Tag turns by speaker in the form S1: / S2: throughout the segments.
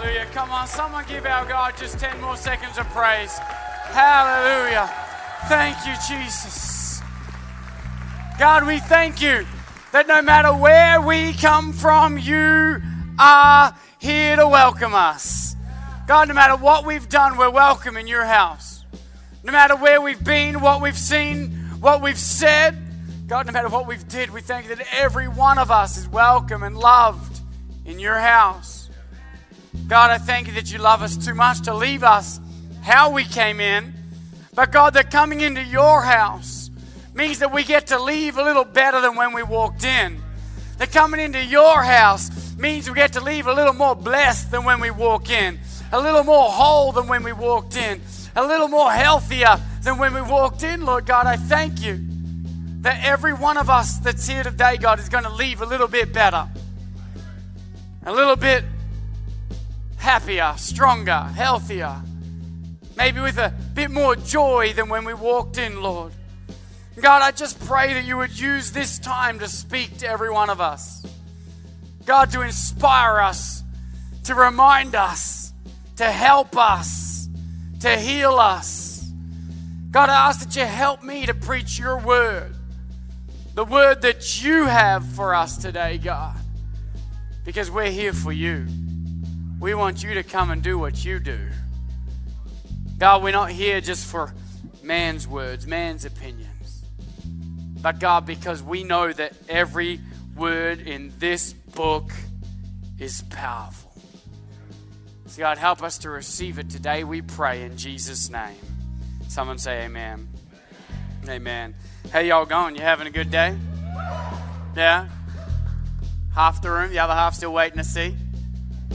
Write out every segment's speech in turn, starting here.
S1: Hallelujah. Come on, someone give our God just 10 more seconds of praise. Hallelujah. Thank you, Jesus. God, we thank you that no matter where we come from, you are here to welcome us. God, no matter what we've done, we're welcome in your house. No matter where we've been, what we've seen, what we've said, God, no matter what we've did, we thank you that every one of us is welcome and loved in your house. God, I thank you that you love us too much to leave us how we came in. But God, that coming into your house means that we get to leave a little better than when we walked in. That coming into your house means we get to leave a little more blessed than when we walk in, a little more whole than when we walked in, a little more healthier than when we walked in, Lord God. I thank you that every one of us that's here today, God, is going to leave a little bit better, a little bit happier, stronger, healthier, maybe with a bit more joy than when we walked in, Lord. God, I just pray that you would use this time to speak to every one of us. God, to inspire us, to remind us, to help us, to heal us. God, I ask that you help me to preach your word, the word that you have for us today, God, because we're here for you. We want you to come and do what you do. God, we're not here just for man's words, man's opinions. But God, because we know that every word in this book is powerful. So, God, help us to receive it today, we pray in Jesus' name. Someone say amen. Amen. How y'all going? You having a good day? Yeah? Half the room, the other half still waiting to see?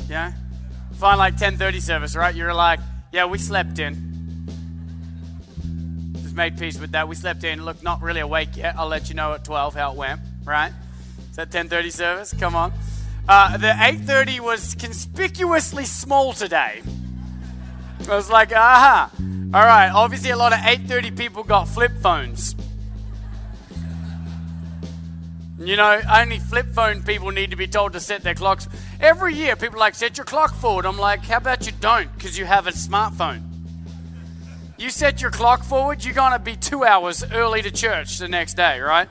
S1: Yeah? Find like 10:30 service, right? You're like, yeah, we slept in. Just made peace with that. We slept in. Look, not really awake yet. I'll let you know at 12 how it went, right? Is that 10:30 service? Come on. Uh, the 8:30 was conspicuously small today. I was like, aha. All right. Obviously, a lot of 8:30 people got flip phones. You know, only flip phone people need to be told to set their clocks. Every year, people like, set your clock forward. I'm like, how about you don't? Because you have a smartphone. You set your clock forward, you're going to be two hours early to church the next day, right?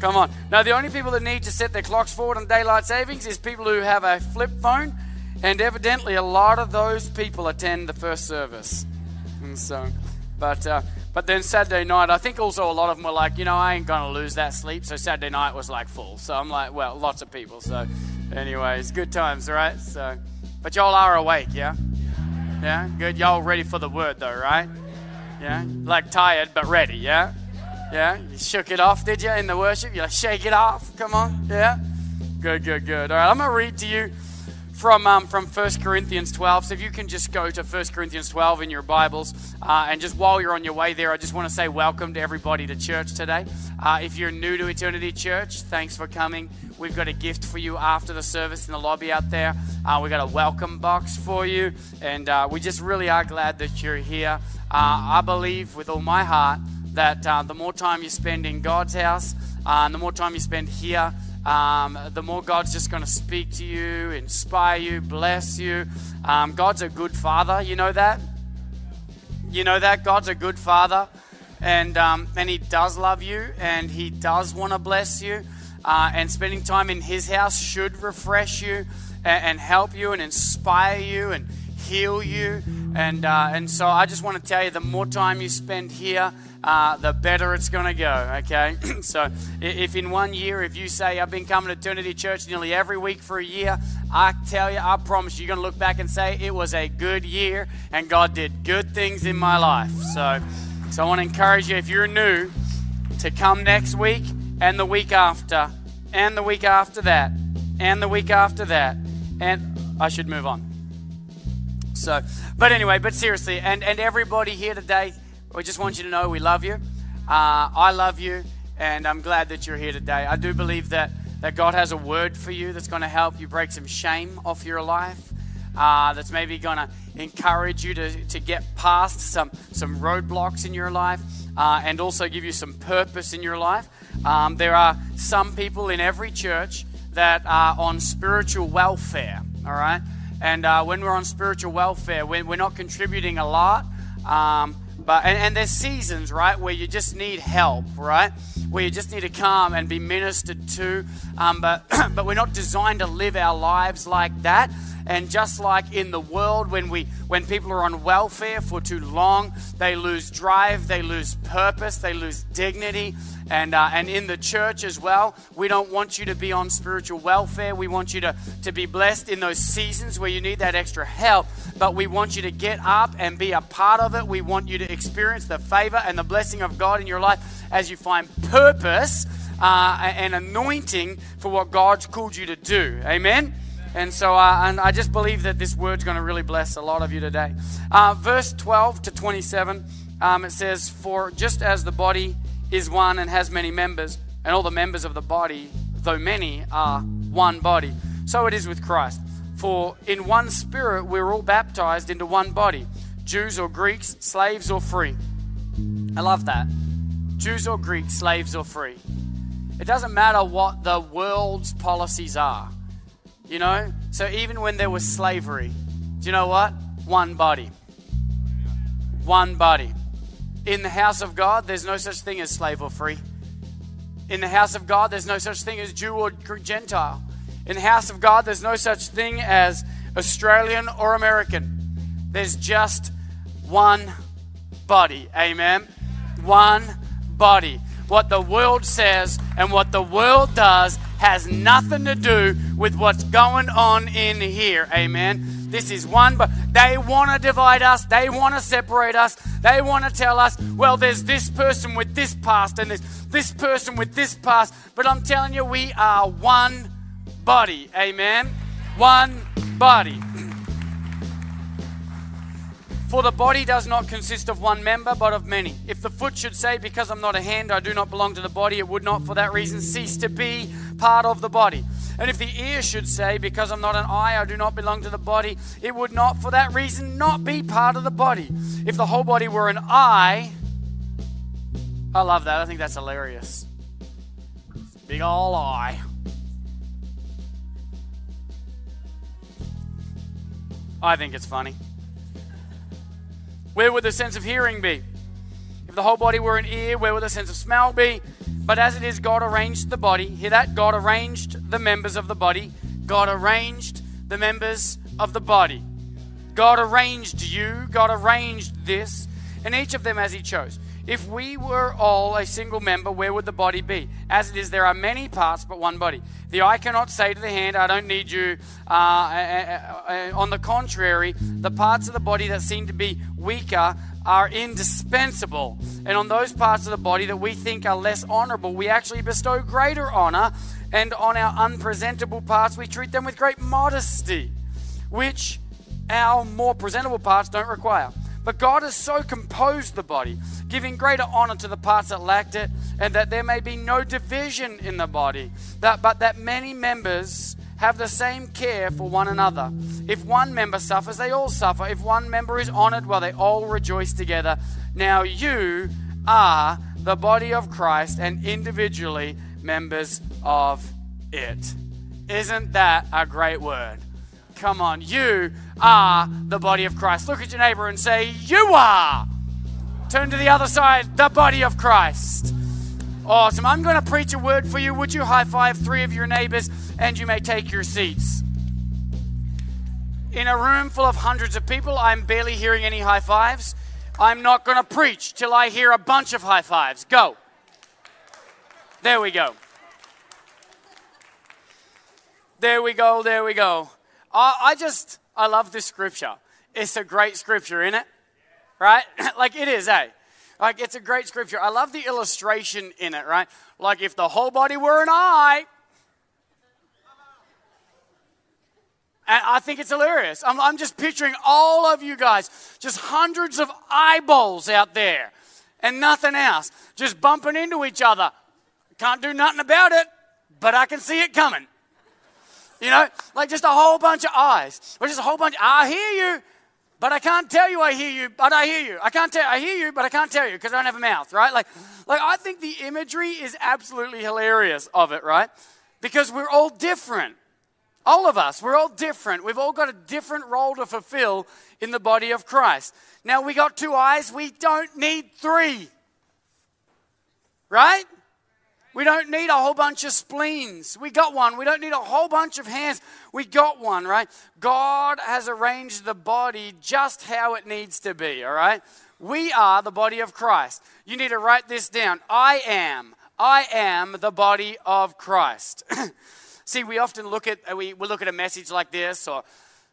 S1: Come on. Now, the only people that need to set their clocks forward on daylight savings is people who have a flip phone, and evidently, a lot of those people attend the first service. And so, but uh, but then Saturday night, I think also a lot of them were like, you know, I ain't gonna lose that sleep. So Saturday night was like full. So I'm like, well, lots of people. So, anyways, good times, right? So, but y'all are awake, yeah? Yeah, good. Y'all ready for the word though, right? Yeah, like tired but ready, yeah? Yeah, you shook it off, did you, in the worship? You like shake it off. Come on, yeah. Good, good, good. All right, I'm gonna read to you from um, from 1 Corinthians 12. So if you can just go to 1 Corinthians 12 in your Bibles, uh, and just while you're on your way there, I just want to say welcome to everybody to church today. Uh, if you're new to Eternity Church, thanks for coming. We've got a gift for you after the service in the lobby out there. Uh, we've got a welcome box for you, and uh, we just really are glad that you're here. Uh, I believe with all my heart that uh, the more time you spend in God's house, and the more time you spend here, um, the more God's just going to speak to you, inspire you, bless you. Um, God's a good father. You know that? You know that? God's a good father. And, um, and He does love you, and He does want to bless you. Uh, and spending time in His house should refresh you and, and help you and inspire you and heal you. And, uh, and so I just want to tell you the more time you spend here, uh, the better it's going to go, okay? so if in one year, if you say, I've been coming to Eternity Church nearly every week for a year, I tell you, I promise you, you're going to look back and say, it was a good year and God did good things in my life. So, so I want to encourage you, if you're new, to come next week and the week after, and the week after that, and the week after that. And I should move on. So, but anyway, but seriously, and, and everybody here today, we just want you to know we love you. Uh, I love you, and I'm glad that you're here today. I do believe that, that God has a word for you that's going to help you break some shame off your life. Uh, that's maybe going to encourage you to, to get past some, some roadblocks in your life uh, and also give you some purpose in your life. Um, there are some people in every church that are on spiritual welfare, all right? And uh, when we're on spiritual welfare, we're, we're not contributing a lot. Um, but and, and, there's seasons, right, where you just need help, right? Where you just need to come and be ministered to. Um, but but we're not designed to live our lives like that. And just like in the world, when we when people are on welfare for too long, they lose drive, they lose purpose, they lose dignity. And, uh, and in the church as well, we don't want you to be on spiritual welfare. We want you to, to be blessed in those seasons where you need that extra help. But we want you to get up and be a part of it. We want you to experience the favor and the blessing of God in your life as you find purpose uh, and anointing for what God's called you to do. Amen. And so uh, and I just believe that this word's going to really bless a lot of you today. Uh, verse 12 to 27, um, it says, For just as the body is one and has many members, and all the members of the body, though many, are one body, so it is with Christ. For in one spirit we're all baptized into one body Jews or Greeks, slaves or free. I love that. Jews or Greeks, slaves or free. It doesn't matter what the world's policies are. You know? So even when there was slavery, do you know what? One body. One body. In the house of God, there's no such thing as slave or free. In the house of God, there's no such thing as Jew or Gentile. In the house of God, there's no such thing as Australian or American. There's just one body. Amen. One body. What the world says and what the world does has nothing to do with what's going on in here. Amen. This is one, but they want to divide us. They want to separate us. They want to tell us, well, there's this person with this past and there's this person with this past. But I'm telling you, we are one body. Amen. One body. For the body does not consist of one member, but of many. If the foot should say, Because I'm not a hand, I do not belong to the body, it would not for that reason cease to be part of the body. And if the ear should say, Because I'm not an eye, I do not belong to the body, it would not for that reason not be part of the body. If the whole body were an eye, I love that. I think that's hilarious. Big ol' eye. I think it's funny. Where would the sense of hearing be? If the whole body were an ear, where would the sense of smell be? But as it is, God arranged the body. Hear that? God arranged the members of the body. God arranged the members of the body. God arranged you. God arranged this. And each of them as He chose. If we were all a single member, where would the body be? As it is, there are many parts, but one body. The eye cannot say to the hand, I don't need you. Uh, uh, uh, on the contrary, the parts of the body that seem to be weaker are indispensable. And on those parts of the body that we think are less honorable, we actually bestow greater honor. And on our unpresentable parts, we treat them with great modesty, which our more presentable parts don't require. But God has so composed the body, giving greater honor to the parts that lacked it, and that there may be no division in the body, that, but that many members have the same care for one another. If one member suffers, they all suffer. If one member is honored, well, they all rejoice together. Now you are the body of Christ and individually members of it. Isn't that a great word? Come on, you are the body of Christ. Look at your neighbor and say, You are. Turn to the other side, the body of Christ. Awesome. I'm going to preach a word for you. Would you high five three of your neighbors and you may take your seats? In a room full of hundreds of people, I'm barely hearing any high fives. I'm not going to preach till I hear a bunch of high fives. Go. There we go. There we go. There we go. I, I just, I love this scripture. It's a great scripture, isn't it? Right? like it is, eh? Like it's a great scripture. I love the illustration in it, right? Like if the whole body were an eye. And I think it's hilarious. I'm, I'm just picturing all of you guys, just hundreds of eyeballs out there and nothing else, just bumping into each other. Can't do nothing about it, but I can see it coming. You know, like just a whole bunch of eyes, or just a whole bunch. I hear you, but I can't tell you I hear you, but I hear you. I can't tell I hear you, but I can't tell you because I don't have a mouth, right? Like, like I think the imagery is absolutely hilarious of it, right? Because we're all different. All of us, we're all different. We've all got a different role to fulfill in the body of Christ. Now, we got two eyes, we don't need three. Right? We don't need a whole bunch of spleens. We got one. We don't need a whole bunch of hands. We got one, right? God has arranged the body just how it needs to be, all right? We are the body of Christ. You need to write this down. I am. I am the body of Christ. See, we often look at we, we look at a message like this or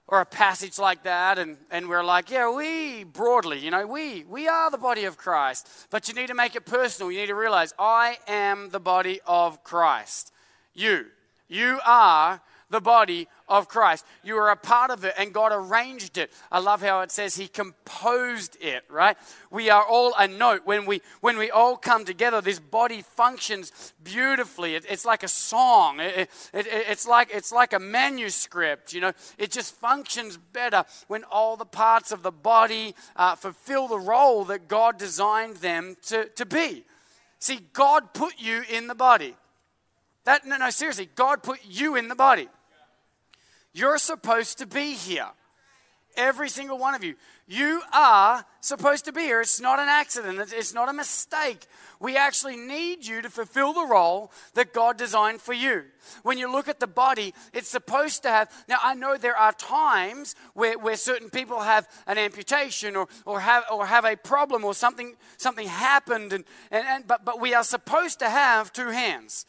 S1: or a passage like that and, and we're like, yeah, we broadly, you know, we we are the body of Christ. But you need to make it personal. You need to realize I am the body of Christ. You. You are the body of Christ. You are a part of it, and God arranged it. I love how it says He composed it, right? We are all a note. When we, when we all come together, this body functions beautifully. It, it's like a song, it, it, it's, like, it's like a manuscript, you know. It just functions better when all the parts of the body uh, fulfill the role that God designed them to, to be. See, God put you in the body. That, no, no, seriously, God put you in the body. You're supposed to be here. Every single one of you. You are supposed to be here. It's not an accident, it's not a mistake. We actually need you to fulfill the role that God designed for you. When you look at the body, it's supposed to have. Now, I know there are times where, where certain people have an amputation or, or, have, or have a problem or something, something happened, and, and, and, but, but we are supposed to have two hands.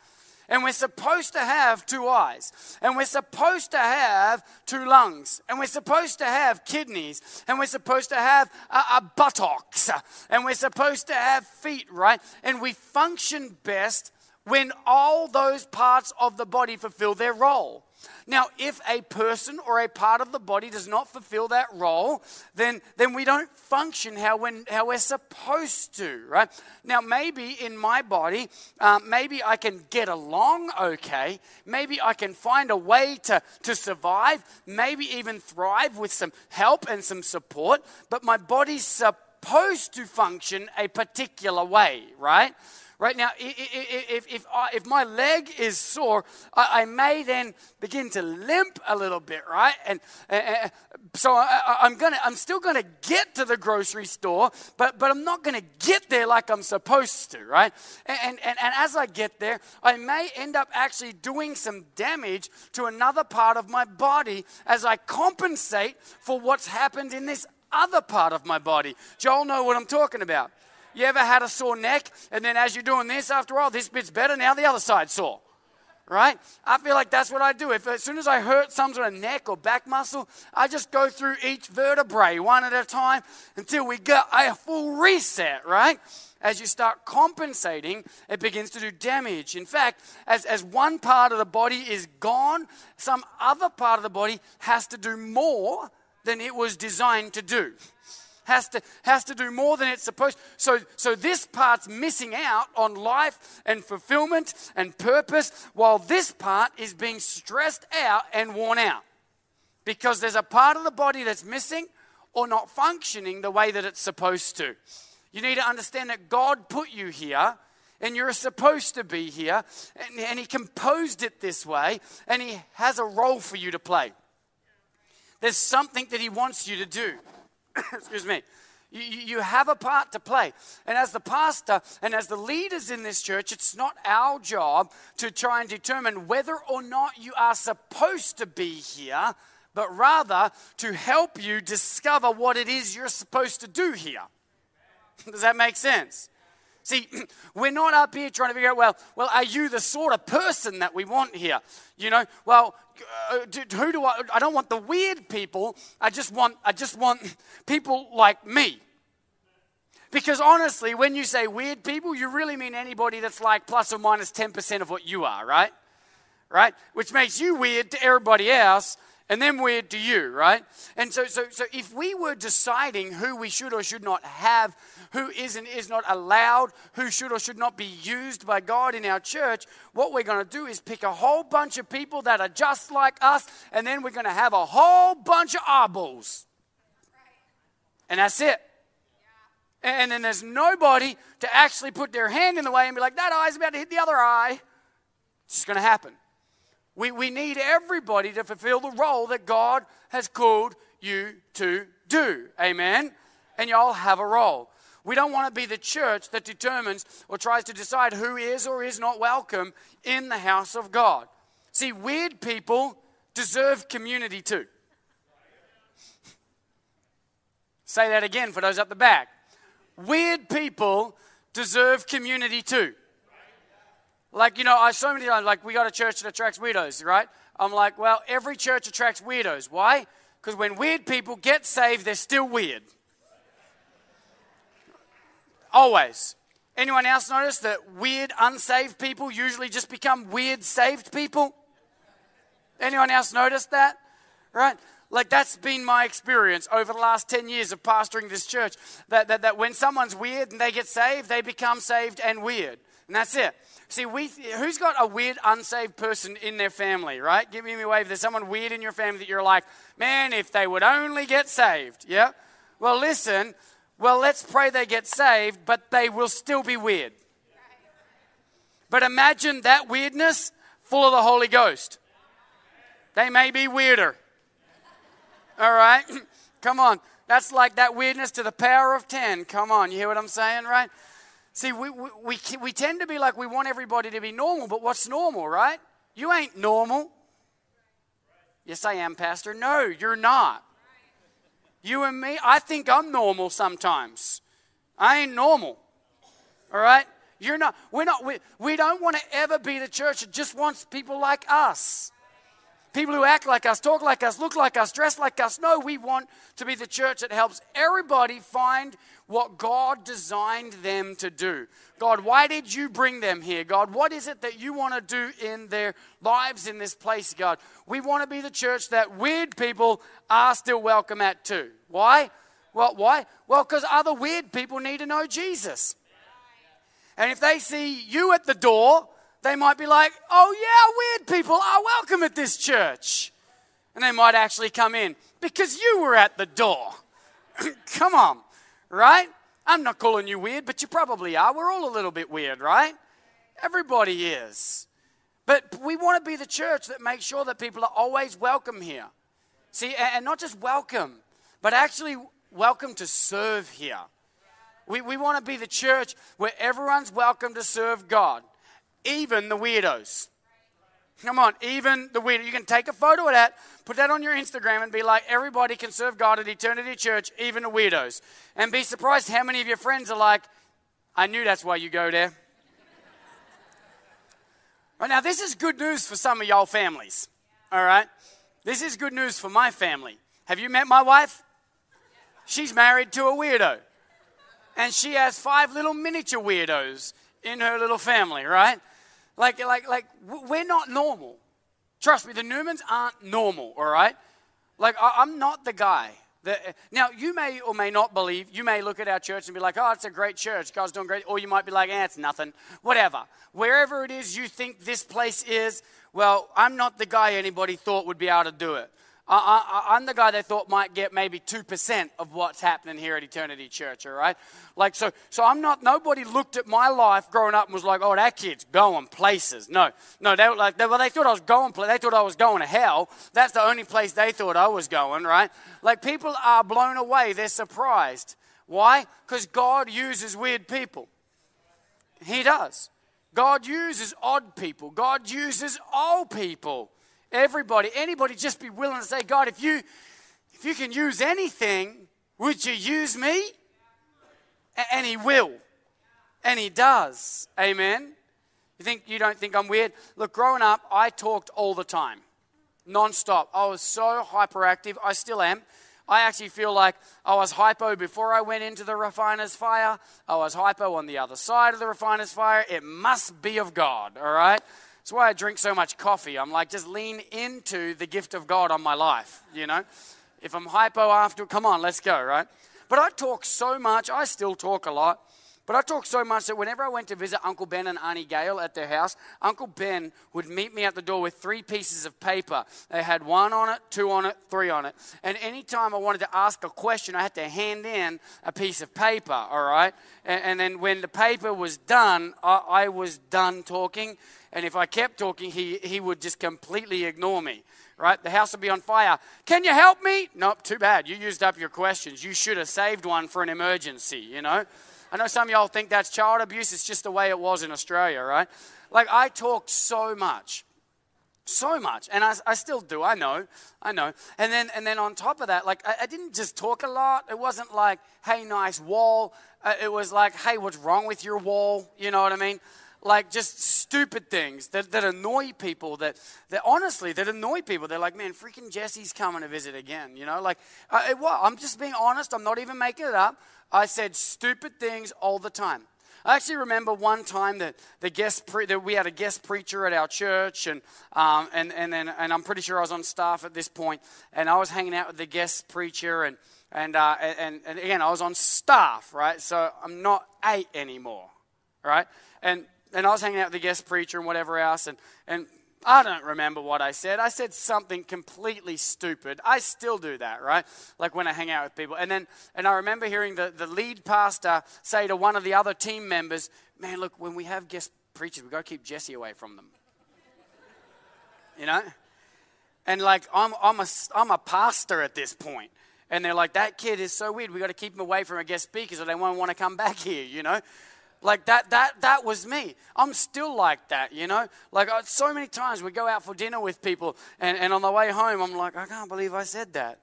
S1: And we're supposed to have two eyes. And we're supposed to have two lungs. And we're supposed to have kidneys. And we're supposed to have a, a buttocks. And we're supposed to have feet, right? And we function best when all those parts of the body fulfill their role. Now, if a person or a part of the body does not fulfill that role, then, then we don't function how, when, how we're supposed to, right? Now, maybe in my body, um, maybe I can get along okay. Maybe I can find a way to, to survive, maybe even thrive with some help and some support, but my body's supposed to function a particular way, right? Right now, if, if, if my leg is sore, I, I, may then begin to limp a little bit, right? And, uh, so I, am gonna, I'm still gonna get to the grocery store, but, but I'm not gonna get there like I'm supposed to, right? And, and, and as I get there, I may end up actually doing some damage to another part of my body as I compensate for what's happened in this other part of my body. Do y'all know what I'm talking about? You ever had a sore neck, and then as you're doing this, after all, this bit's better, now the other side's sore? Right? I feel like that's what I do. If as soon as I hurt some sort of neck or back muscle, I just go through each vertebrae one at a time until we get a full reset, right? As you start compensating, it begins to do damage. In fact, as, as one part of the body is gone, some other part of the body has to do more than it was designed to do has to, has to do more than it's supposed. So, so this part's missing out on life and fulfillment and purpose, while this part is being stressed out and worn out. Because there's a part of the body that's missing or not functioning the way that it's supposed to. You need to understand that God put you here and you're supposed to be here, and, and, He composed it this way, and He has a role for you to play. There's something that He wants you to do. excuse me, you, have a part to play. And as the pastor and as the leaders in this church, it's not our job to try and determine whether or not you are supposed to be here, but rather to help you discover what it is you're supposed to do here. Does that make sense? See, we're not up here trying to figure out, well, well, are you the sort of person that we want here? You know, well, uh, who do I? I don't want the weird people. I just want, I just want people like me. Because honestly, when you say weird people, you really mean anybody that's like plus or minus 10% of what you are, right? Right? Which makes you weird to everybody else, and then weird to you, right? And so, so, so if we were deciding who we should or should not have, who is and is not allowed, who should or should not be used by God in our church, what we're going to do is pick a whole bunch of people that are just like us, and then we're going to have a whole bunch of eyeballs. And that's it. And then there's nobody to actually put their hand in the way and be like, that eye's about to hit the other eye. It's just going to happen. We, we need everybody to fulfill the role that God has called you to do. Amen? And y'all have a role. We don't want to be the church that determines or tries to decide who is or is not welcome in the house of God. See, weird people deserve community too. Say that again for those at the back. Weird people deserve community too. Like, you know, I so many times, like, we got a church that attracts weirdos, right? I'm like, well, every church attracts weirdos. Why? Because when weird people get saved, they're still weird. Always. Anyone else notice that weird, unsaved people usually just become weird, saved people? Anyone else notice that? Right? Like, that's been my experience over the last 10 years of pastoring this church. That, that, that when someone's weird and they get saved, they become saved and weird. And that's it. See, we, who's got a weird, unsaved person in their family, right? Give me a wave. There's someone weird in your family that you're like, man, if they would only get saved. Yeah? Well, listen, well, let's pray they get saved, but they will still be weird. But imagine that weirdness full of the Holy Ghost. They may be weirder. All right? Come on. That's like that weirdness to the power of 10. Come on. You hear what I'm saying, right? See, we, we, we, we tend to be like we want everybody to be normal, but what's normal, right? You ain't normal. Yes, I am, Pastor. No, you're not. You and me, I think I'm normal sometimes. I ain't normal. All right? You're not. We're not. We, we don't want to ever be the church that just wants people like us. People who act like us, talk like us, look like us, dress like us. No, we want to be the church that helps everybody find what God designed them to do. God, why did you bring them here? God, what is it that you want to do in their lives in this place, God? We want to be the church that weird people are still welcome at too. Why? Well, why? Well, because other weird people need to know Jesus. And if they see you at the door, they might be like, oh, yeah, weird people are welcome at this church. And they might actually come in because you were at the door. come on, right? I'm not calling you weird, but you probably are. We're all a little bit weird, right? Everybody is. But we want to be the church that makes sure that people are always welcome here. See, and not just welcome, but actually welcome to serve here. We, we want to be the church where everyone's welcome to serve God even the weirdos. Come on, even the weirdo. You can take a photo of that, put that on your Instagram, and be like, everybody can serve God at Eternity Church, even the weirdos. And be surprised how many of your friends are like, I knew that's why you go there. right now, this is good news for some of y'all families. All right? This is good news for my family. Have you met my wife? She's married to a weirdo. And she has five little miniature weirdos in her little family, right? Like, like, like, we're not normal. Trust me, the Newmans aren't normal, all right? Like, I'm not the guy. That, now, you may or may not believe, you may look at our church and be like, oh, it's a great church, God's doing great. Or you might be like, eh, it's nothing. Whatever. Wherever it is you think this place is, well, I'm not the guy anybody thought would be able to do it. I, am the guy they thought might get maybe 2% of what's happening here at Eternity Church, all right? Like, so, so I'm not, nobody looked at my life growing up and was like, oh, that kid's going places. No, no, they were like, they, well, they thought I was going, they thought I was going to hell. That's the only place they thought I was going, right? Like, people are blown away, they're surprised. Why? Because God uses weird people. He does. God uses odd people, God uses old people. Everybody, anybody just be willing to say, God, if you if you can use anything, would you use me? And he will. And he does. Amen. You think you don't think I'm weird? Look, growing up, I talked all the time. Non-stop. I was so hyperactive. I still am. I actually feel like I was hypo before I went into the refiner's fire. I was hypo on the other side of the refiner's fire. It must be of God, all right? That's why I drink so much coffee. I'm like, just lean into the gift of God on my life, you know? If I'm hypo after, come on, let's go, right? But I talk so much, I still talk a lot. But I talked so much that whenever I went to visit Uncle Ben and Auntie Gail at their house, Uncle Ben would meet me at the door with three pieces of paper. They had one on it, two on it, three on it. And anytime I wanted to ask a question, I had to hand in a piece of paper, all right? And, and then when the paper was done, I, I was done talking. And if I kept talking, he, he would just completely ignore me right? The house will be on fire. Can you help me? Nope, too bad. You used up your questions. You should have saved one for an emergency, you know? I know some of y'all think that's child abuse. It's just the way it was in Australia, right? Like, I talked so much. So much, and I, I still do. I know, I know. And then, and then on top of that, like I, I didn't just talk a lot. It wasn't like, "Hey, nice wall." Uh, it was like, "Hey, what's wrong with your wall?" You know what I mean? Like just stupid things that, that annoy people that, that honestly that annoy people. They're like man freaking jesse's coming to visit again you know? Like it, well, i'm just being honest. I'm not even making it up. I said stupid things all the time. I actually remember one time that the guest pre- that we had a guest preacher at our church, and um, and and then and I'm pretty sure I was on staff at this point, and I was hanging out with the guest preacher, and and uh, and and again I was on staff, right? So I'm not eight anymore, right? And and I was hanging out with the guest preacher and whatever else, and, and I don't remember what I said. I said something completely stupid. I still do that, right? Like when I hang out with people. And then and I remember hearing the, the lead pastor say to one of the other team members, Man, look, when we have guest preachers, we've got to keep Jesse away from them. You know? And like I'm I'm a I'm a pastor at this point. And they're like, that kid is so weird. We got to keep him away from our guest speakers, or they won't want to come back here. You know, like that, that, that was me. I'm still like that, you know? Like uh, so many times we go out for dinner with people, and, and on the way home, I'm like, I can't believe I said that.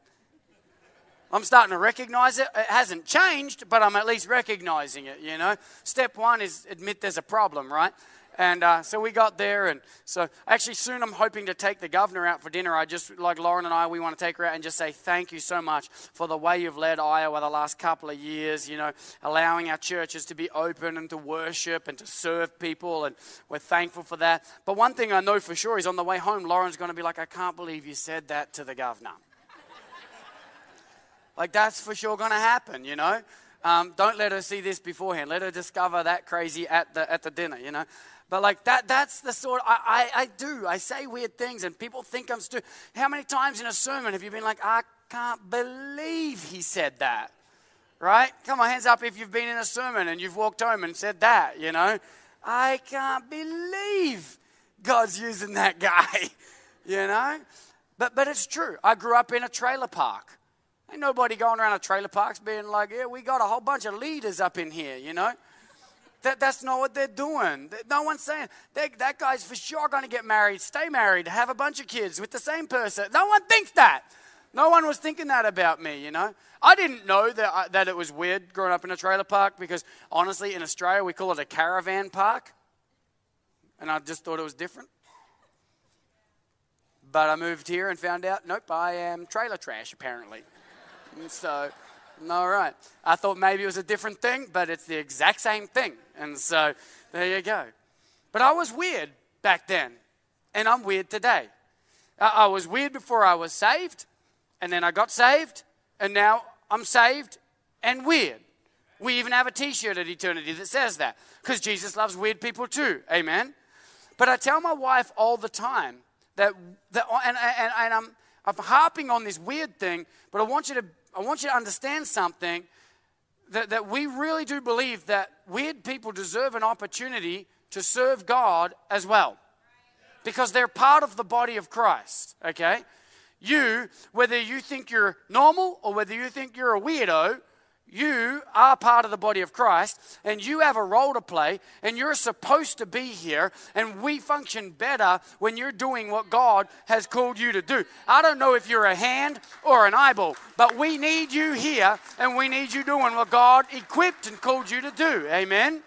S1: I'm starting to recognize it. It hasn't changed, but I'm at least recognizing it, you know? Step one is admit there's a problem, right? And uh, so we got there, and so actually soon I'm hoping to take the governor out for dinner. I just like Lauren and I, we want to take her out and just say thank you so much for the way you've led Iowa the last couple of years. You know, allowing our churches to be open and to worship and to serve people, and we're thankful for that. But one thing I know for sure is on the way home, Lauren's going to be like, "I can't believe you said that to the governor." like that's for sure going to happen, you know. Um, don't let her see this beforehand. Let her discover that crazy at the at the dinner, you know. But like that, that's the sort I, I, I do. I say weird things and people think I'm stupid. How many times in a sermon have you been like, I can't believe he said that? Right? Come on, hands up if you've been in a sermon and you've walked home and said that, you know. I can't believe God's using that guy, you know. But but it's true. I grew up in a trailer park. Ain't nobody going around a trailer parks being like, yeah, we got a whole bunch of leaders up in here, you know. That, that's not what they're doing. No one's saying that, guy's for sure going to get married, stay married, have a bunch of kids with the same person. No one thinks that. No one was thinking that about me, you know. I didn't know that, I, that it was weird growing up in a trailer park because honestly, in Australia, we call it a caravan park. And I just thought it was different. But I moved here and found out, nope, I am trailer trash apparently. and so all right. I thought maybe it was a different thing, but it's the exact same thing. And so there you go. But I was weird back then, and I'm weird today. I was weird before I was saved, and then I got saved, and now I'm saved and weird. We even have a t shirt at eternity that says that because Jesus loves weird people too. Amen. But I tell my wife all the time that, that and, and, and I'm, I'm harping on this weird thing, but I want you to I want you to understand something that, that we really do believe that weird people deserve an opportunity to serve God as well because they're part of the body of Christ, okay? You, whether you think you're normal or whether you think you're a weirdo, you are part of the body of Christ and you have a role to play and you're supposed to be here. And we function better when you're doing what God has called you to do. I don't know if you're a hand or an eyeball, but we need you here and we need you doing what God equipped and called you to do. Amen.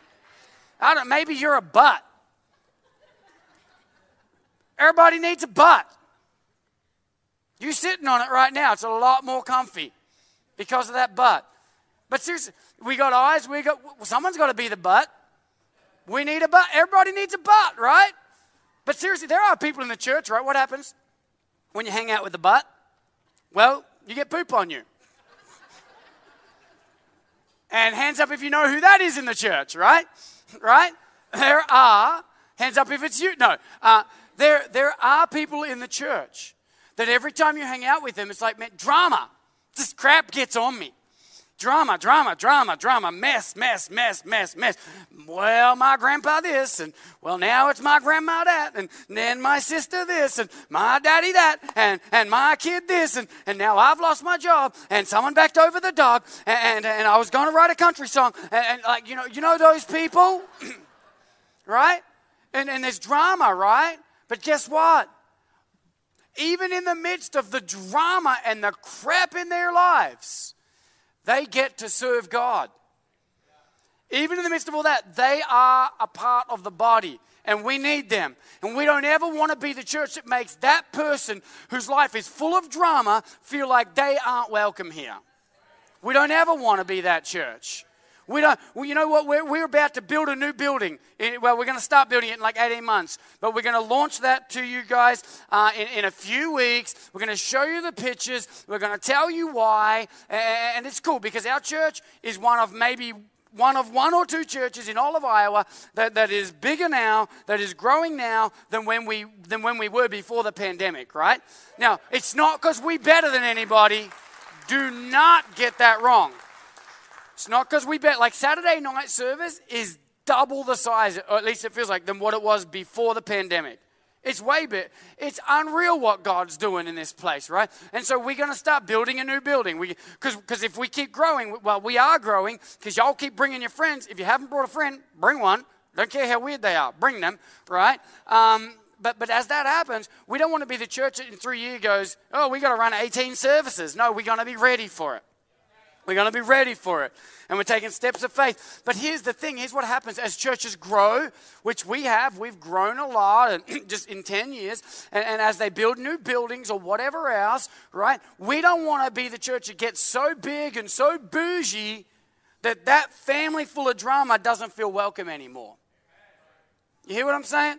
S1: I don't, maybe you're a butt. Everybody needs a butt. You're sitting on it right now. It's a lot more comfy because of that butt. But seriously, we got eyes, we got, someone's got to be the butt. We need a butt. Everybody needs a butt, right? But seriously, there are people in the church, right? What happens when you hang out with the butt? Well, you get poop on you. And hands up if you know who that is in the church, right? Right? There are, hands up if it's you. No, uh, there, there are people in the church that every time you hang out with them, it's like, man, drama. This crap gets on me. Drama, drama, drama, drama, mess, mess, mess, mess, mess. Well, my grandpa this, and well, now it's my grandma that, and then my sister this, and my daddy that, and, and my kid this, and, and now I've lost my job, and someone backed over the dog, and, and, and I was going to write a country song, and, and like, you know, you know those people, right? And, and there's drama, right? But guess what? Even in the midst of the drama and the crap in their lives, they get to serve God. Even in the midst of all that, they are a part of the body and we need them. And we don't ever want to be the church that makes that person whose life is full of drama feel like they aren't welcome here. We don't ever want to be that church. We don't, well, you know what? We're, we're about to build a new building. Well, we're going to start building it in like 18 months, but we're going to launch that to you guys uh, in, in a few weeks. We're going to show you the pictures. We're going to tell you why. And it's cool because our church is one of maybe one of one or two churches in all of Iowa that, that is bigger now, that is growing now than when we than when we were before the pandemic, right? Now, it's not because we're better than anybody. Do not get that wrong. It's not because we bet. Like Saturday night service is double the size, or at least it feels like, than what it was before the pandemic. It's way bit. It's unreal what God's doing in this place, right? And so we're going to start building a new building. We Because if we keep growing, well, we are growing because y'all keep bringing your friends. If you haven't brought a friend, bring one. Don't care how weird they are. Bring them, right? Um, but, but as that happens, we don't want to be the church that in three years goes, oh, we got to run 18 services. No, we're going to be ready for it. We're going to be ready for it. And we're taking steps of faith. But here's the thing here's what happens as churches grow, which we have. We've grown a lot just in 10 years. And, and as they build new buildings or whatever else, right? We don't want to be the church that gets so big and so bougie that that family full of drama doesn't feel welcome anymore. You hear what I'm saying?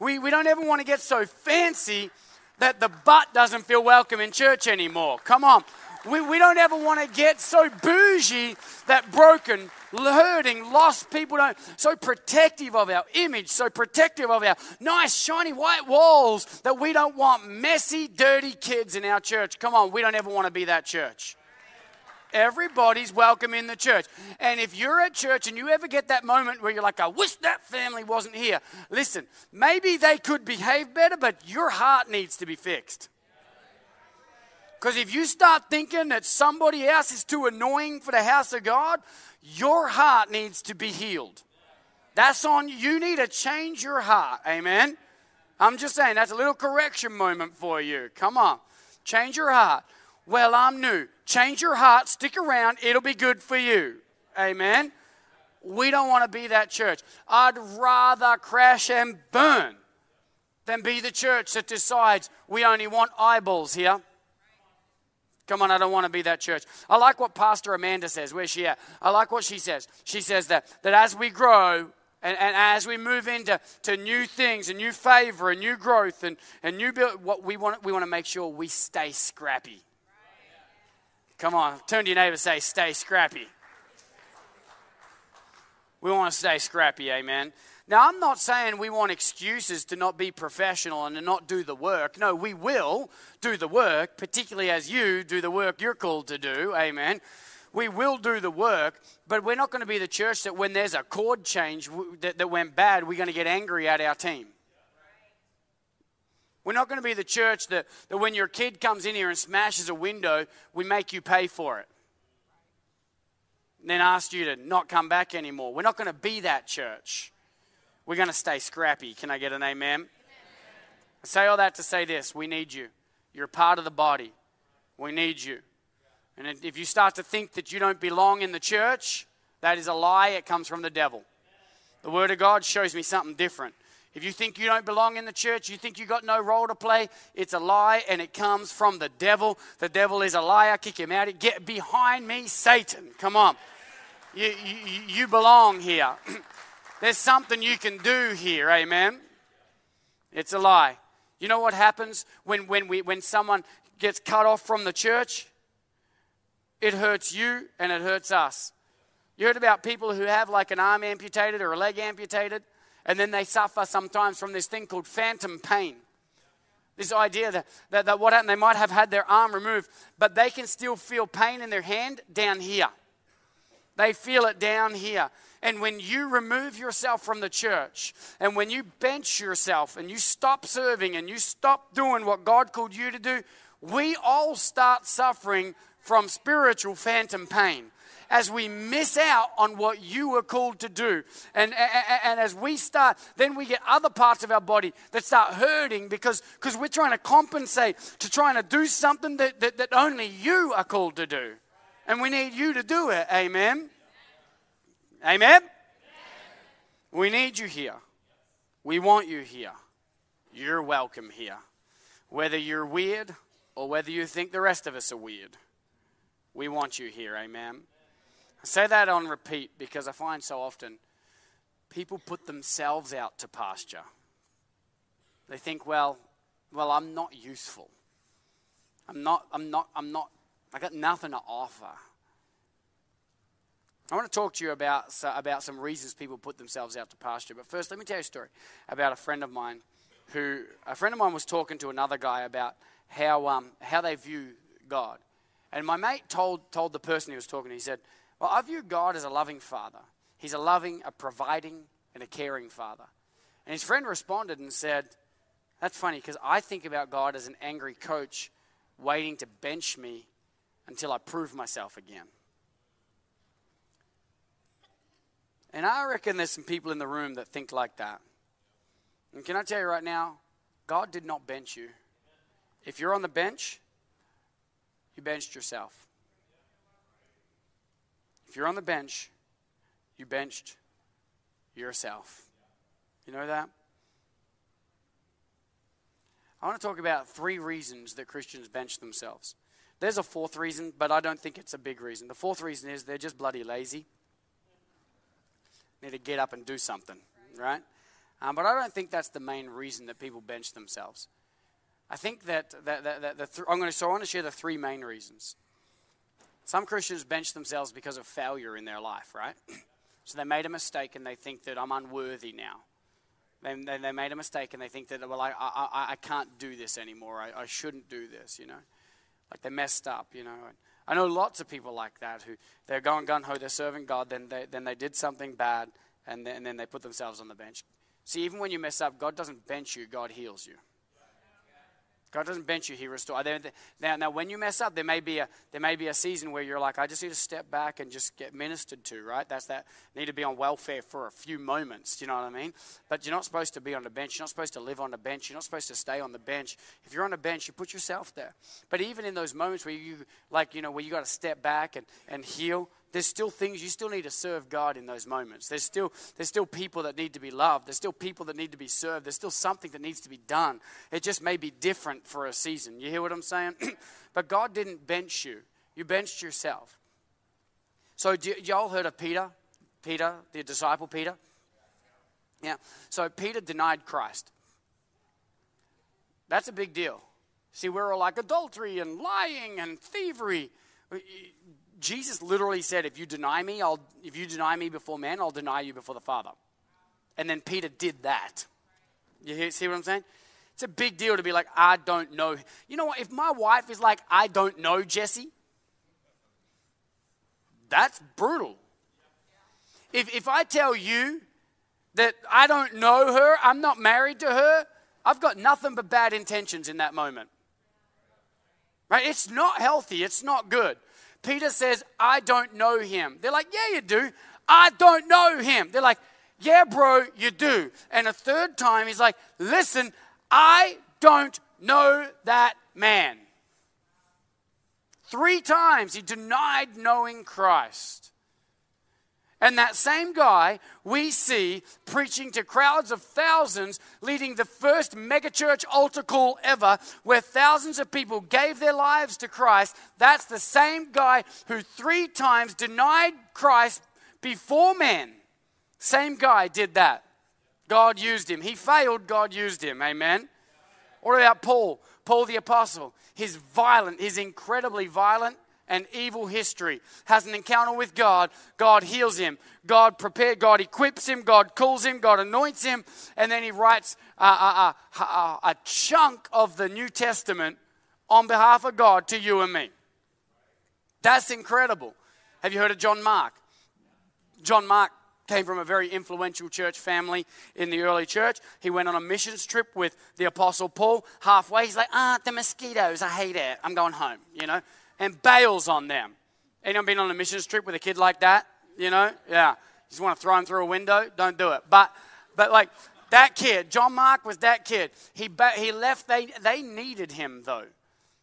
S1: We, we don't ever want to get so fancy that the butt doesn't feel welcome in church anymore. Come on. We, we don't ever want to get so bougie that broken, hurting, lost people don't, so protective of our image, so protective of our nice, shiny white walls that we don't want messy, dirty kids in our church. Come on, we don't ever want to be that church. Everybody's welcome in the church. And if you're at church and you ever get that moment where you're like, I wish that family wasn't here, listen, maybe they could behave better, but your heart needs to be fixed. Because if you start thinking that somebody else is too annoying for the house of God, your heart needs to be healed. That's on you. You need to change your heart. Amen. I'm just saying that's a little correction moment for you. Come on. Change your heart. Well, I'm new. Change your heart. Stick around. It'll be good for you. Amen. We don't want to be that church. I'd rather crash and burn than be the church that decides we only want eyeballs here. Come on, I don't want to be that church. I like what Pastor Amanda says. Where's she at? I like what she says. She says that, that as we grow, and, and, as we move into to new things and new favor and new growth and, and new build, what we want we want to make sure we stay scrappy. Come on, turn to your neighbor say, stay scrappy. We want to stay scrappy, amen. Now, I'm not saying we want excuses to not be professional and to not do the work. No, we will do the work, particularly as you do the work you're called to do. Amen. We will do the work, but we're not going to be the church that when there's a chord change that, that went bad, we're going to get angry at our team. We're not going to be the church that, that when your kid comes in here and smashes a window, we make you pay for it. And then ask you to not come back anymore. We're not going to be that church. We're going to stay scrappy. Can I get an amen? I say all that to say this we need you. You're part of the body. We need you. And if you start to think that you don't belong in the church, that is a lie. It comes from the devil. The Word of God shows me something different. If you think you don't belong in the church, you think you got no role to play, it's a lie and it comes from the devil. The devil is a liar. Kick him out. Get behind me, Satan. Come on. You, you, you belong here. There's something you can do here, amen? It's a lie. You know what happens when, when, we, when someone gets cut off from the church? It hurts you and it hurts us. You heard about people who have like an arm amputated or a leg amputated, and then they suffer sometimes from this thing called phantom pain. This idea that, that, that what happened, they might have had their arm removed, but they can still feel pain in their hand down here. They feel it down here. And when you remove yourself from the church, and when you bench yourself, and you stop serving, and you stop doing what God called you to do, we all start suffering from spiritual phantom pain as we miss out on what you were called to do. And, and, and, as we start, then we get other parts of our body that start hurting because because we're trying to compensate to trying to do something that, that, that only you are called to do. And we need you to do it. Amen. Amen. We need you here. We want you here. You're welcome here. Whether you're weird or whether you think the rest of us are weird, we want you here. Amen. I say that on repeat because I find so often people put themselves out to pasture. They think, well, well, I'm not useful. I'm not, I'm not, I'm not, I got nothing to offer. I want to talk to you about, about some reasons people put themselves out to pasture. But first, let me tell you a story about a friend of mine who, a friend of mine was talking to another guy about how, um, how they view God. And my mate told, told the person he was talking to, he said, well, I view God as a loving father. He's a loving, a providing, and a caring father. And his friend responded and said, That's funny because I think about God as an angry coach waiting to bench me until I prove myself again. And I reckon there's some people in the room that think like that. And can I tell you right now, God did not bench you. If you're on the bench, you benched yourself. If you're on the bench, you benched yourself. You know that? I want to talk about three reasons that Christians bench themselves. There's a fourth reason, but I don't think it's a big reason. The fourth reason is they're just bloody lazy. Need to get up and do something, right? Um, but I don't think that's the main reason that people bench themselves. I think that, that, that, that the th- I'm going to, so I want to share the three main reasons. Some Christians bench themselves because of failure in their life, right? so they made a mistake and they think that I'm unworthy now. They, they, they made a mistake and they think that, well, I, I, I can't do this anymore. I, I shouldn't do this, you know. Like they messed up, you know. And I know lots of people like that who they're going gun ho, they're serving God, then they, then they did something bad and then, and then they put themselves on the bench. See, even when you mess up, God doesn't bench you, God heals you. God doesn't bench you; He restores. Now, now, when you mess up, there may be a there may be a season where you're like, I just need to step back and just get ministered to. Right? That's that. Need to be on welfare for a few moments. Do you know what I mean? But you're not supposed to be on the bench. You're not supposed to live on the bench. You're not supposed to stay on the bench. If you're on the bench, you put yourself there. But even in those moments where you like, you know, where you got to step back and and heal, there's still things you still need to serve God in those moments. There's still there's still people that need to be loved. There's still people that need to be served. There's still something that needs to be done. It just may be different for a season. You hear what I'm saying? but God didn't bench you. You benched yourself. So do, y'all heard of Peter? Peter, the disciple Peter? Yeah. So Peter denied Christ. That's a big deal. See, we're all like adultery and lying and thievery. Jesus literally said, if you deny me, I'll, if you deny me before men, I'll deny you before the Father. And then Peter did that. You hear, see what I'm saying? It's a big deal to be like, I don't know. You know what? If my wife is like, I don't know Jesse, that's brutal. If, if I tell you that I don't know her, I'm not married to her, I've got nothing but bad intentions in that moment. Right? It's not healthy. It's not good. Peter says, I don't know him. They're like, Yeah, you do. I don't know him. They're like, Yeah, bro, you do. And a third time, he's like, Listen, I don't know that man. Three times he denied knowing Christ. And that same guy we see preaching to crowds of thousands, leading the first megachurch altar call ever, where thousands of people gave their lives to Christ. That's the same guy who three times denied Christ before men. Same guy did that. God used him. He failed, God used him. Amen. What about Paul? Paul the apostle. He's violent, he's incredibly violent and evil history, has an encounter with God, God heals him. God prepares, God equips him, God calls him, God anoints him, and then he writes a, a, a, a chunk of the New Testament on behalf of God to you and me. That's incredible. Have you heard of John Mark? John Mark came from a very influential church family in the early church. He went on a missions trip with the Apostle Paul. Halfway, he's like, ah, the mosquitoes, I hate it. I'm going home, you know, and bails on them. Anyone been on a missions trip with a kid like that? You know, yeah. You just want to throw him through a window? Don't do it. But, but like that kid, John Mark was that kid. He, he left, they, they needed him though.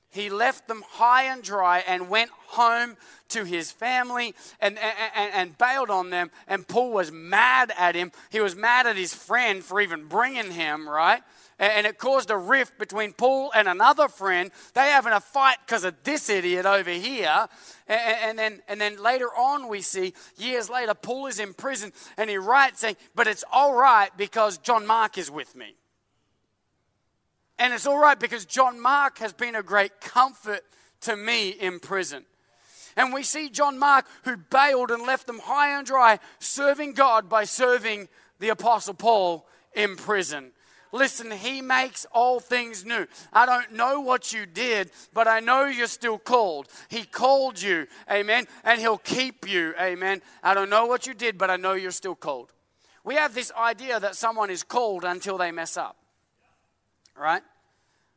S1: He left them high and dry and went home to his family and, and, and, bailed on them. And Paul was mad at him. He was mad at his friend for even bringing him, right? And it caused a rift between Paul and another friend. They having a fight because of this idiot over here. And, then, and then later on, we see years later, Paul is in prison and he writes saying, But it's all right because John Mark is with me. And it's all right because John Mark has been a great comfort to me in prison. And we see John Mark, who bailed and left them high and dry, serving God by serving the Apostle Paul in prison. Listen, he makes all things new. I don't know what you did, but I know you're still called. He called you, amen, and he'll keep you, amen. I don't know what you did, but I know you're still called. We have this idea that someone is called until they mess up right?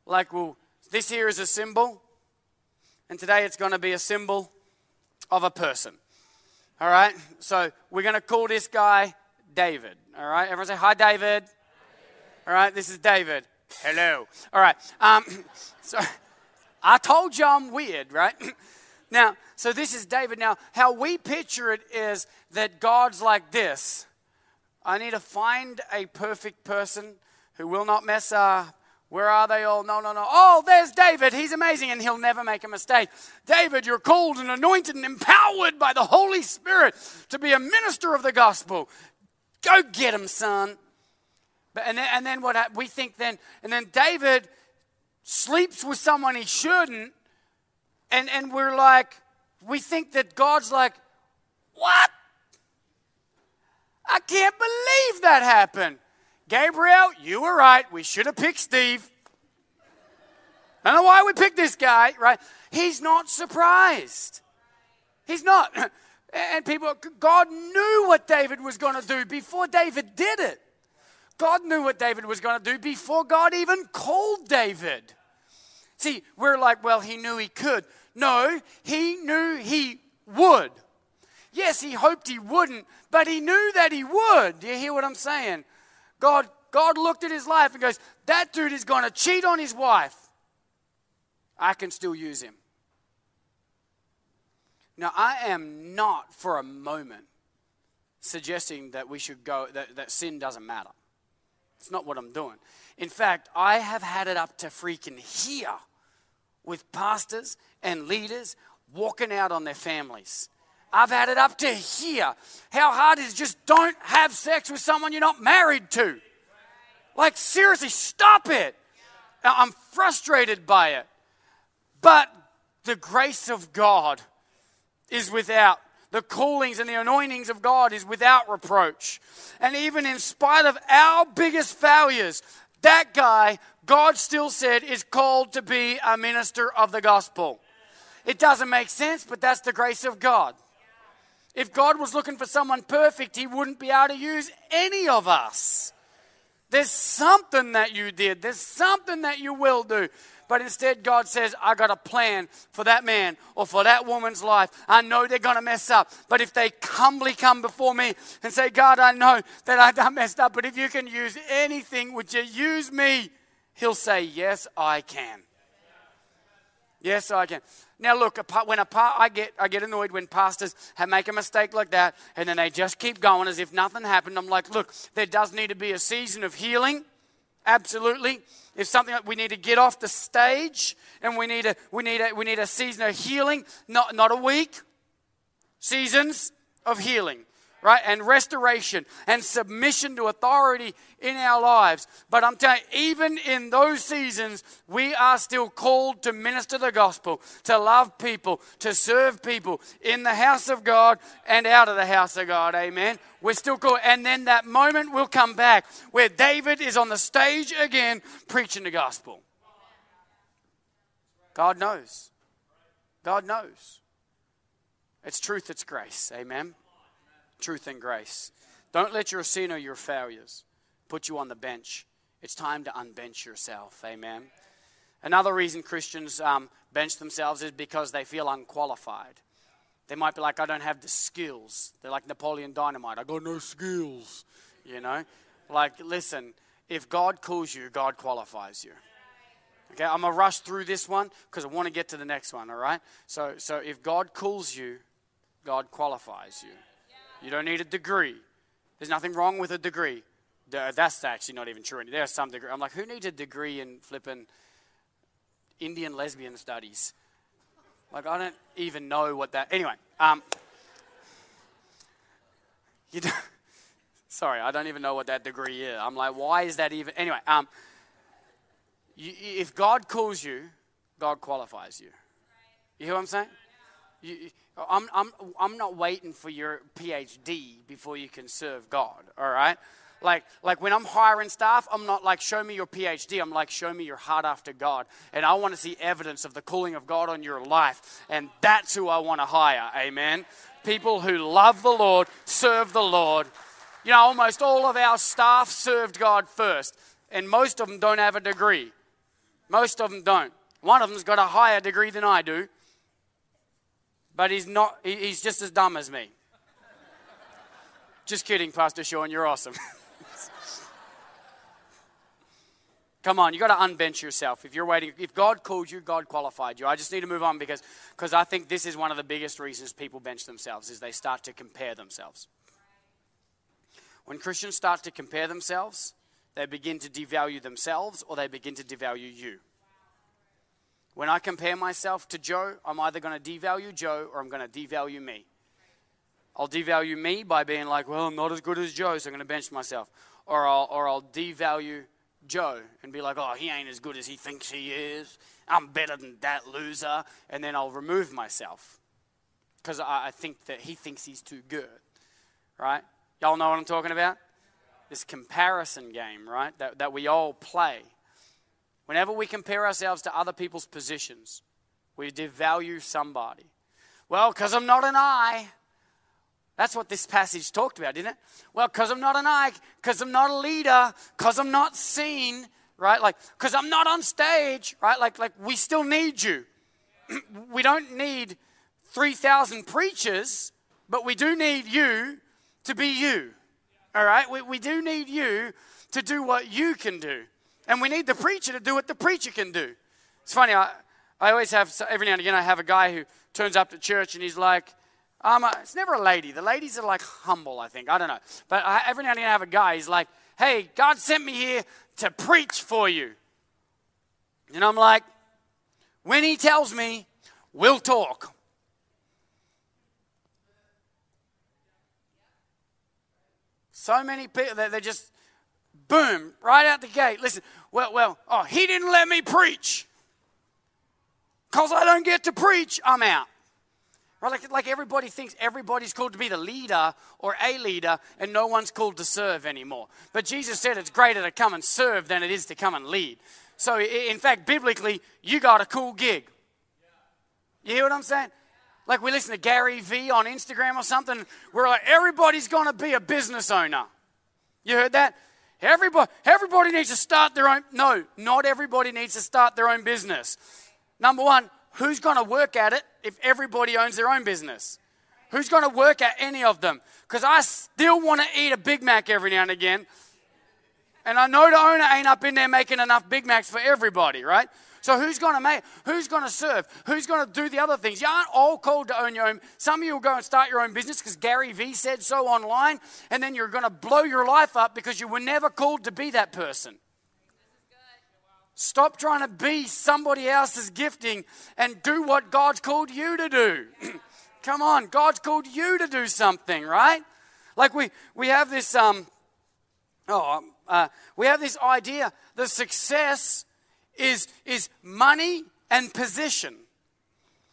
S1: Like, well, this here is a symbol, and today it's going to be a symbol of a person. All right? So we're going to call this guy David. All right? Everyone say, Hi, David. All right? This is David. Hello. All right. Um, so I told you I'm weird, right? now, so this is David. Now, how we picture it is that God's like this I need to find a perfect person who will not mess up, where are they all? No, no, no. Oh, there's David. He's amazing and he'll never make a mistake. David, you're called and anointed and empowered by the Holy Spirit to be a minister of the gospel. Go get him, son. But, and, then, and then what we think then, and then David sleeps with someone he shouldn't, and, and we're like, we think that God's like, what? I can't believe that happened. Gabriel, you were right. We should have picked Steve. I don't know why we picked this guy, right? He's not surprised. He's not. And people, God knew what David was going to do before David did it. God knew what David was going to do before God even called David. See, we're like, well, he knew he could. No, he knew he would. Yes, he hoped he wouldn't, but he knew that he would. Do you hear what I'm saying? God, God looked at his life and goes, That dude is going to cheat on his wife. I can still use him. Now, I am not for a moment suggesting that we should go, that, that sin doesn't matter. It's not what I'm doing. In fact, I have had it up to freaking here with pastors and leaders walking out on their families I've had it up to here. How hard is just don't have sex with someone you're not married to? Like, seriously, stop it. I'm frustrated by it. But the grace of God is without. The callings and the anointings of God is without reproach. And even in spite of our biggest failures, that guy, God still said, is called to be a minister of the gospel. It doesn't make sense, but that's the grace of God. If God was looking for someone perfect, He wouldn't be able to use any of us. There's something that you did, there's something that you will do. But instead, God says, I got a plan for that man or for that woman's life. I know they're going to mess up. But if they humbly come before me and say, God, I know that I messed up, but if you can use anything, would you use me? He'll say, Yes, I can. Yes, I can. Now, look, when a I get I get annoyed when pastors make a mistake like that, and then they just keep going as if nothing happened. I'm like, look, there does need to be a season of healing, absolutely. If something that we need to get off the stage, and we need a we need a we need a season of healing, not not a week. Seasons of healing. Right? And restoration and submission to authority in our lives. But I'm telling you, even in those seasons, we are still called to minister the gospel, to love people, to serve people in the house of God and out of the house of God. Amen. We're still called. And then that moment will come back where David is on the stage again preaching the gospel. God knows. God knows. It's truth, it's grace. Amen truth and grace. Don't let your sin or your failures put you on the bench. It's time to unbench yourself. Amen. Another reason Christians um, bench themselves is because they feel unqualified. They might be like, I don't have the skills. They're like Napoleon Dynamite. I got no skills. You know? Like, listen, if God calls you, God qualifies you. Okay, I'm gonna rush through this one because I want to get to the next one. All right. So, so if God calls you, God qualifies you. You don't need a degree. There's nothing wrong with a degree. That's actually not even true. There's some degree. I'm like, who needs a degree in flipping Indian lesbian studies? Like, I don't even know what that. Anyway, um, you don't, sorry, I don't even know what that degree is. I'm like, why is that even? Anyway, um, you, if God calls you, God qualifies you. You hear what I'm saying? You, I'm, I'm, I'm not waiting for your PhD before you can serve God, all right? Like, like when I'm hiring staff, I'm not like, show me your PhD. I'm like, show me your heart after God. And I want to see evidence of the calling of God on your life. And that's who I want to hire. Amen. People who love the Lord, serve the Lord. You know, almost all of our staff served God first. And most of them don't have a degree. Most of them don't. One of them's got a higher degree than I do but he's not, he's just as dumb as me. just kidding, Pastor Sean, you're awesome. Come on, you got to unbench yourself. If you're waiting, if God called you, God qualified you. I just need to move on because because I think this is one of the biggest reasons people bench themselves is they start to compare themselves. When Christians start to compare themselves, they begin to devalue themselves or they begin to devalue you. When I compare myself to Joe, I'm either going to devalue Joe or I'm going to devalue me. I'll devalue me by being like, well, I'm not as good as Joe, so I'm going to bench myself. Or I'll, or I'll devalue Joe and be like, oh, he ain't as good as he thinks he is. I'm better than that loser. And then I'll remove myself because I, I think that he thinks he's too good. Right? Y'all know what I'm talking about? This comparison game, right? That, that we all play. Whenever we compare ourselves to other people's positions, we devalue somebody. Well, because I'm not an I. That's what this passage talked about, didn't it? Well, because I'm not an I, because I'm not a leader, because I'm not seen, right? Like, because I'm not on stage, right? Like, like we still need you. we don't need 3,000 preachers, but we do need you to be you. All right? We, we do need you to do what you can do. And we need the preacher to do what the preacher can do. It's funny, I, I always have, every now and again, I have a guy who turns up to church and he's like, um, it's never a lady. The ladies are like humble, I think. I don't know. But I, every now and again, I have a guy, he's like, hey, God sent me here to preach for you. And I'm like, when he tells me, we'll talk. So many people, they're just, boom, right out the gate. Listen, well, well, oh, he didn't let me preach. Because I don't get to preach, I'm out. Right? Like, like everybody thinks everybody's called to be the leader or a leader, and no one's called to serve anymore. But Jesus said it's greater to come and serve than it is to come and lead. So, in fact, biblically, you got a cool gig. You hear what I'm saying? Like we listen to Gary Vee on Instagram or something, we're like, everybody's going to be a business owner. You heard that? Everybody, everybody needs to start their own. No, not everybody needs to start their own business. Number one, who's going to work at it if everybody owns their own business? Who's going to work at any of them? Because I still want to eat a Big Mac every now and again. And I know the owner ain't up in there making enough Big Macs for everybody, right? So who's going to make? Who's going to serve? Who's going to do the other things? You aren't all called to own your own. Some of you will go and start your own business because Gary Vee said so online, and then you're going to blow your life up because you were never called to be that person. Stop trying to be somebody else's gifting and do what God's called you to do. Come on, God's called you to do something, right? Like we, we have this, um, oh, um, uh, we have this idea that success is, is money and position.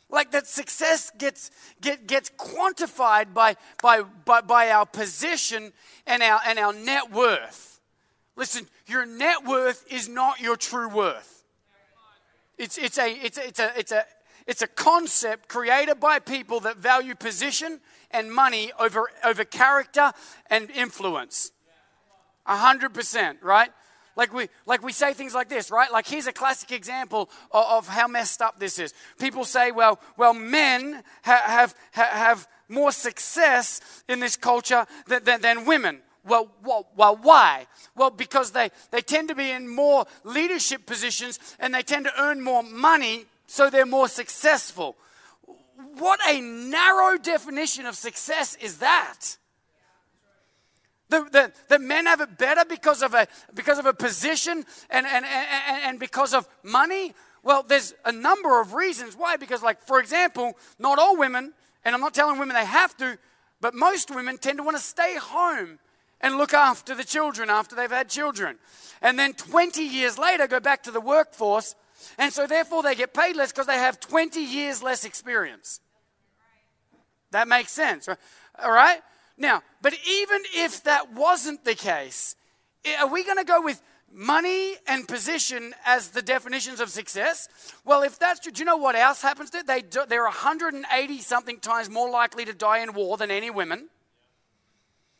S1: Like that success gets, get, gets quantified by, by, by, by our position and our, and our net worth. Listen, your net worth is not your true worth. It's, it's, a, it's, a, it's, a, it's, a, it's a concept created by people that value position and money over, over character and influence. A hundred percent, right? Like we, like we say things like this, right? Like here's a classic example of, of how messed up this is. People say, well, well, men ha- have, ha- have more success in this culture than, than, than women. Well, well, well, why? Well, because they, they tend to be in more leadership positions and they tend to earn more money, so they're more successful. What a narrow definition of success is that? The, the, men have it better because of a, because of a position and, and, and, and because of money? Well, there's a number of reasons why. Because, like, for example, not all women, and I'm not telling women they have to, but most women tend to want to stay home and look after the children after they've had children. And then 20 years later, go back to the workforce. And so, therefore, they get paid less because they have 20 years less experience. That makes sense, right? All right? Now, but even if that wasn't the case, are we going to go with money and position as the definitions of success? Well, if that's true, do you know what else happens to They do, they're 180 something times more likely to die in war than any women.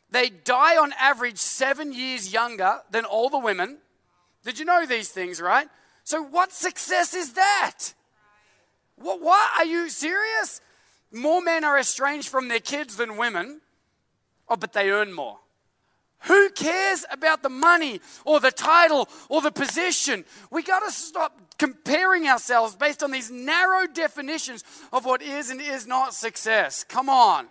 S1: They die on average seven years younger than all the women. Did you know these things, right? So, what success is that? What, what? Are you serious? More men are estranged from their kids than women. Oh, but they earn more. Who cares about the money or the title or the position? We got to stop comparing ourselves based on these narrow definitions of what is and is not success. Come on.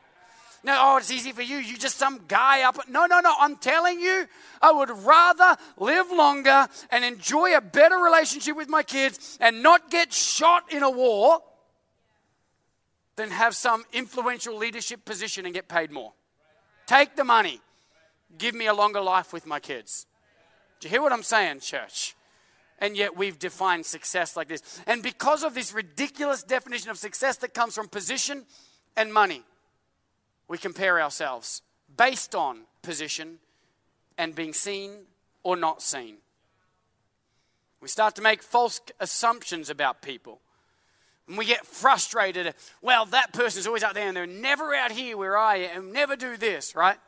S1: No, oh, it's easy for you. You just some guy up. No, no, no. I'm telling you, I would rather live longer and enjoy a better relationship with my kids and not get shot in a war than have some influential leadership position and get paid more. Take the money. Give me a longer life with my kids. Do you hear what I'm saying, church? And yet we've defined success like this. And because of this ridiculous definition of success that comes from position and money, we compare ourselves based on position and being seen or not seen. We start to make false assumptions about people. And we get frustrated. Well, that person's always out there and they're never out here where I am, never do this, right?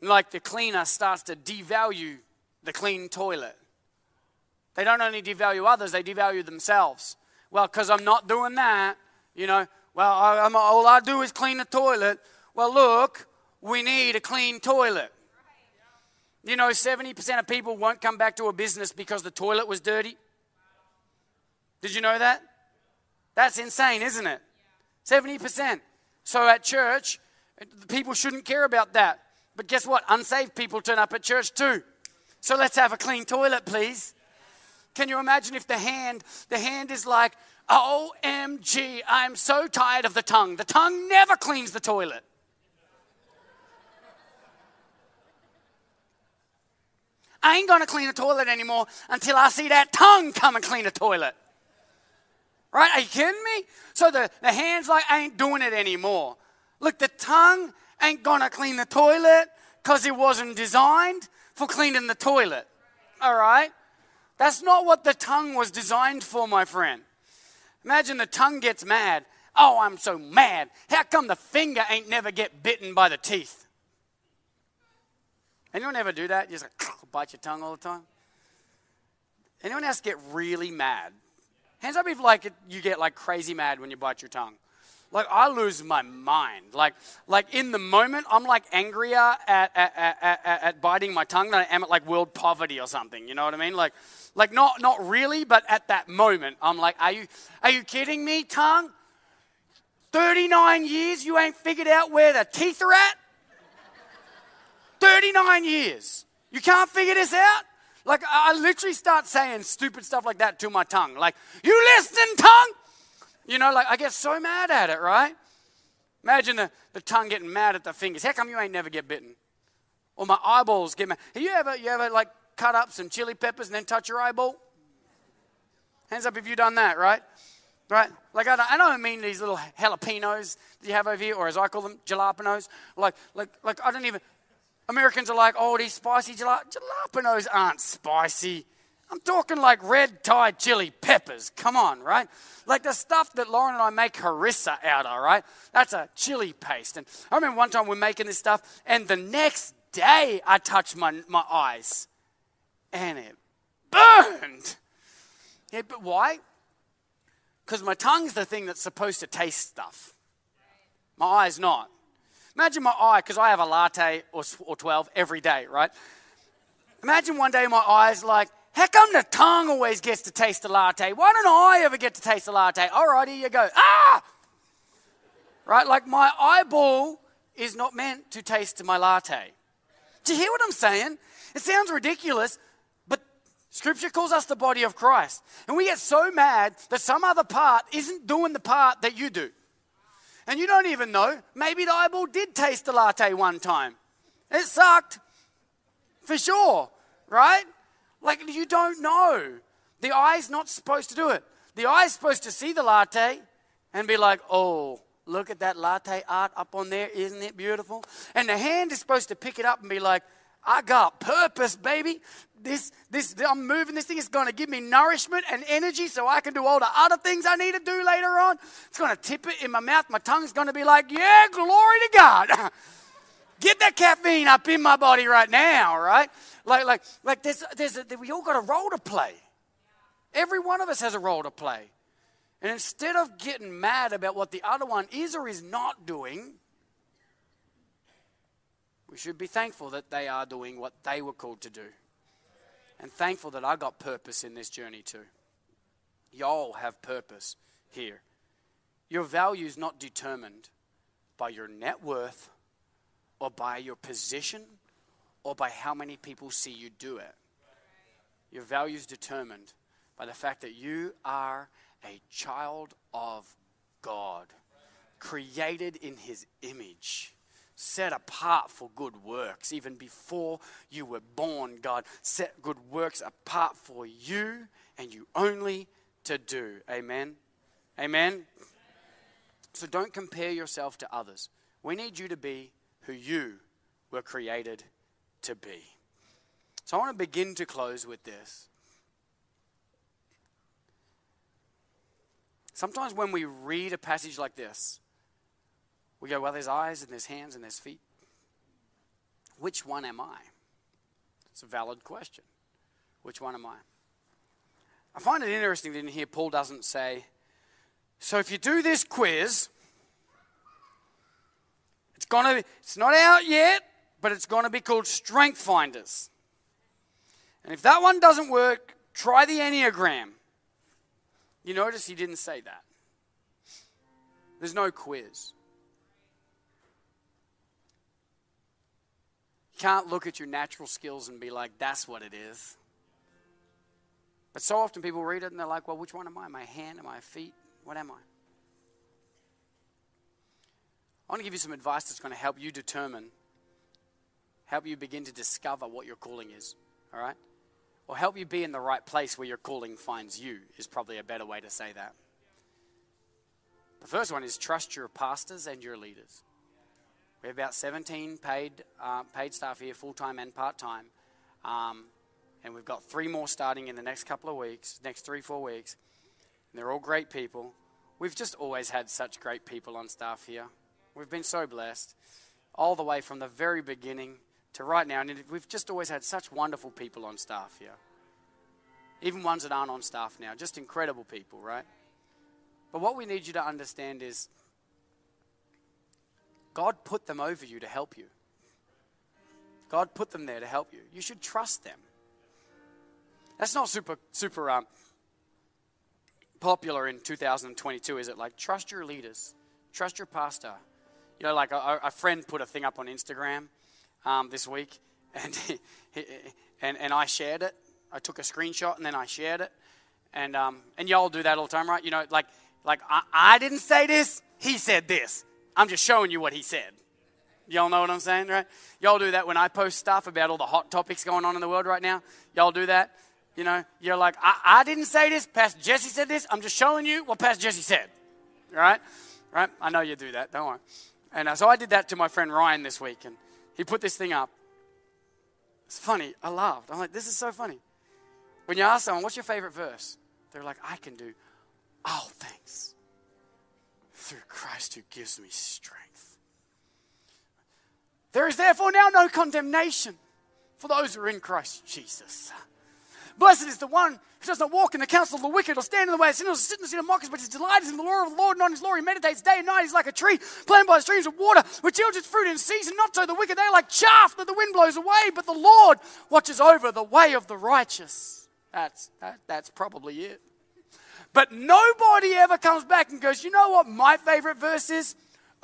S1: Like the cleaner starts to devalue the clean toilet. They don't only devalue others, they devalue themselves. Well, because I'm not doing that, you know, well, I, all I do is clean the toilet. Well, look, we need a clean toilet. You know, 70% of people won't come back to a business because the toilet was dirty. Did you know that? That's insane, isn't it? 70%. So at church, people shouldn't care about that. But guess what? Unsaved people turn up at church too. So let's have a clean toilet, please. Can you imagine if the hand, the hand is like, OMG, I'm so tired of the tongue. The tongue never cleans the toilet. I ain't gonna clean the toilet anymore until I see that tongue come and clean the toilet. Right? Are you kidding me? So the, the hands like ain't doing it anymore. Look, the tongue ain't gonna clean the toilet because it wasn't designed for cleaning the toilet. All right? That's not what the tongue was designed for, my friend. Imagine the tongue gets mad. Oh, I'm so mad. How come the finger ain't never get bitten by the teeth? Anyone ever do that? You just like, bite your tongue all the time? Anyone else get really mad? Hands up if like you get like crazy mad when you bite your tongue. Like I lose my mind. Like like in the moment, I'm like angrier at, at, at, at, at biting my tongue than I am at like world poverty or something. You know what I mean? Like like not not really, but at that moment, I'm like, are you are you kidding me, tongue? 39 years you ain't figured out where the teeth are at? 39 years. You can't figure this out? Like, I literally start saying stupid stuff like that to my tongue. Like, you listening, tongue? You know, like, I get so mad at it, right? Imagine the, the tongue getting mad at the fingers. How come you ain't never get bitten? Or my eyeballs get mad. Have you ever, you ever like cut up some chili peppers and then touch your eyeball? Hands up if you've done that, right? Right? Like, I don't, I don't mean these little jalapenos that you have over here, or as I call them, jalapenos. Like, like, like I don't even, Americans are like, oh, these spicy jalap- jalapenos aren't spicy. I'm talking like red Thai chili peppers. Come on, right? Like the stuff that Lauren and I make harissa out of, right? That's a chili paste. And I remember one time we are making this stuff, and the next day I touched my, my eyes, and it burned. Yeah, but why? Because my tongue's the thing that's supposed to taste stuff. My eye's not. Imagine my eye, because I have a latte or, or 12 every day, right? Imagine one day my eye's like, how come the tongue always gets to taste the latte? Why don't I ever get to taste the latte? All right, here you go. Ah! Right? Like my eyeball is not meant to taste my latte. Do you hear what I'm saying? It sounds ridiculous, but Scripture calls us the body of Christ. And we get so mad that some other part isn't doing the part that you do. And you don't even know. Maybe the eyeball did taste the latte one time. It sucked. For sure. Right? Like, you don't know. The eye's not supposed to do it. The eye's supposed to see the latte and be like, oh, look at that latte art up on there. Isn't it beautiful? And the hand is supposed to pick it up and be like, I got purpose, baby. This, this, I'm moving this thing. It's going to give me nourishment and energy so I can do all the other things I need to do later on. It's going to tip it in my mouth. My tongue's going to be like, yeah, glory to God. Get that caffeine up in my body right now, right? Like, like, like there's, there's a, we all got a role to play. Every one of us has a role to play. And instead of getting mad about what the other one is or is not doing, we should be thankful that they are doing what they were called to do. And thankful that I got purpose in this journey too. Y'all have purpose here. Your value is not determined by your net worth or by your position or by how many people see you do it. Your value is determined by the fact that you are a child of God, created in His image, set apart for good works. Even before you were born, God set good works apart for you and you only to do. Amen. Amen. So don't compare yourself to others. We need you to be who you were created to be. So I want to begin to close with this. Sometimes when we read a passage like this, we go, well, there's eyes and there's hands and there's feet. Which one am I? It's a valid question. Which one am I? I find it interesting that in here Paul doesn't say, so if you do this quiz, it's gonna it's not out yet, but it's going to be called Strength Finders. And if that one doesn't work, try the Enneagram. You notice he didn't say that. There's no quiz. Can't look at your natural skills and be like, that's what it is. But so often people read it and they're like, well, which one am I? My hand? Am I feet? What am I? I want to give you some advice that's going to help you determine help you begin to discover what your calling is, all right? Or help you be in the right place where your calling finds you, is probably a better way to say that. The first one is trust your pastors and your leaders. We have about 17 paid, uh, paid staff here, full time and part time. Um, and we've got three more starting in the next couple of weeks, next three, four weeks. And they're all great people. We've just always had such great people on staff here. We've been so blessed, all the way from the very beginning to right now. And we've just always had such wonderful people on staff here. Even ones that aren't on staff now. Just incredible people, right? But what we need you to understand is God put them over you to help you. God put them there to help you. You should trust them. That's not super, super um, popular in 2022, is it? Like, trust your leaders, trust your pastor. You know, like a, a friend put a thing up on Instagram um, this week, and, and, and I shared it. I took a screenshot and then I shared it. And, um, and y'all do that all the time, right? You know, like, like I, I didn't say this, he said this. I'm just showing you what he said. Y'all know what I'm saying, right? Y'all do that when I post stuff about all the hot topics going on in the world right now. Y'all do that. You know, you're like, I, I didn't say this. Pastor Jesse said this. I'm just showing you what Pastor Jesse said. Right? Right? I know you do that. Don't worry. And uh, so I did that to my friend Ryan this week, and he put this thing up. It's funny. I laughed. I'm like, this is so funny. When you ask someone, what's your favorite verse? They're like, I can do all things through Christ who gives me strength. There is therefore now no condemnation for those who are in Christ Jesus. Blessed is the one who does not walk in the counsel of the wicked or stand in the way of sinners or sit in the seat of mockers, but his delight is in the law of the Lord, and on his law he meditates day and night. He's like a tree planted by streams of water, which yields its fruit in season. Not so the wicked, they are like chaff that the wind blows away, but the Lord watches over the way of the righteous. That's, that, that's probably it. But nobody ever comes back and goes, you know what my favorite verse is?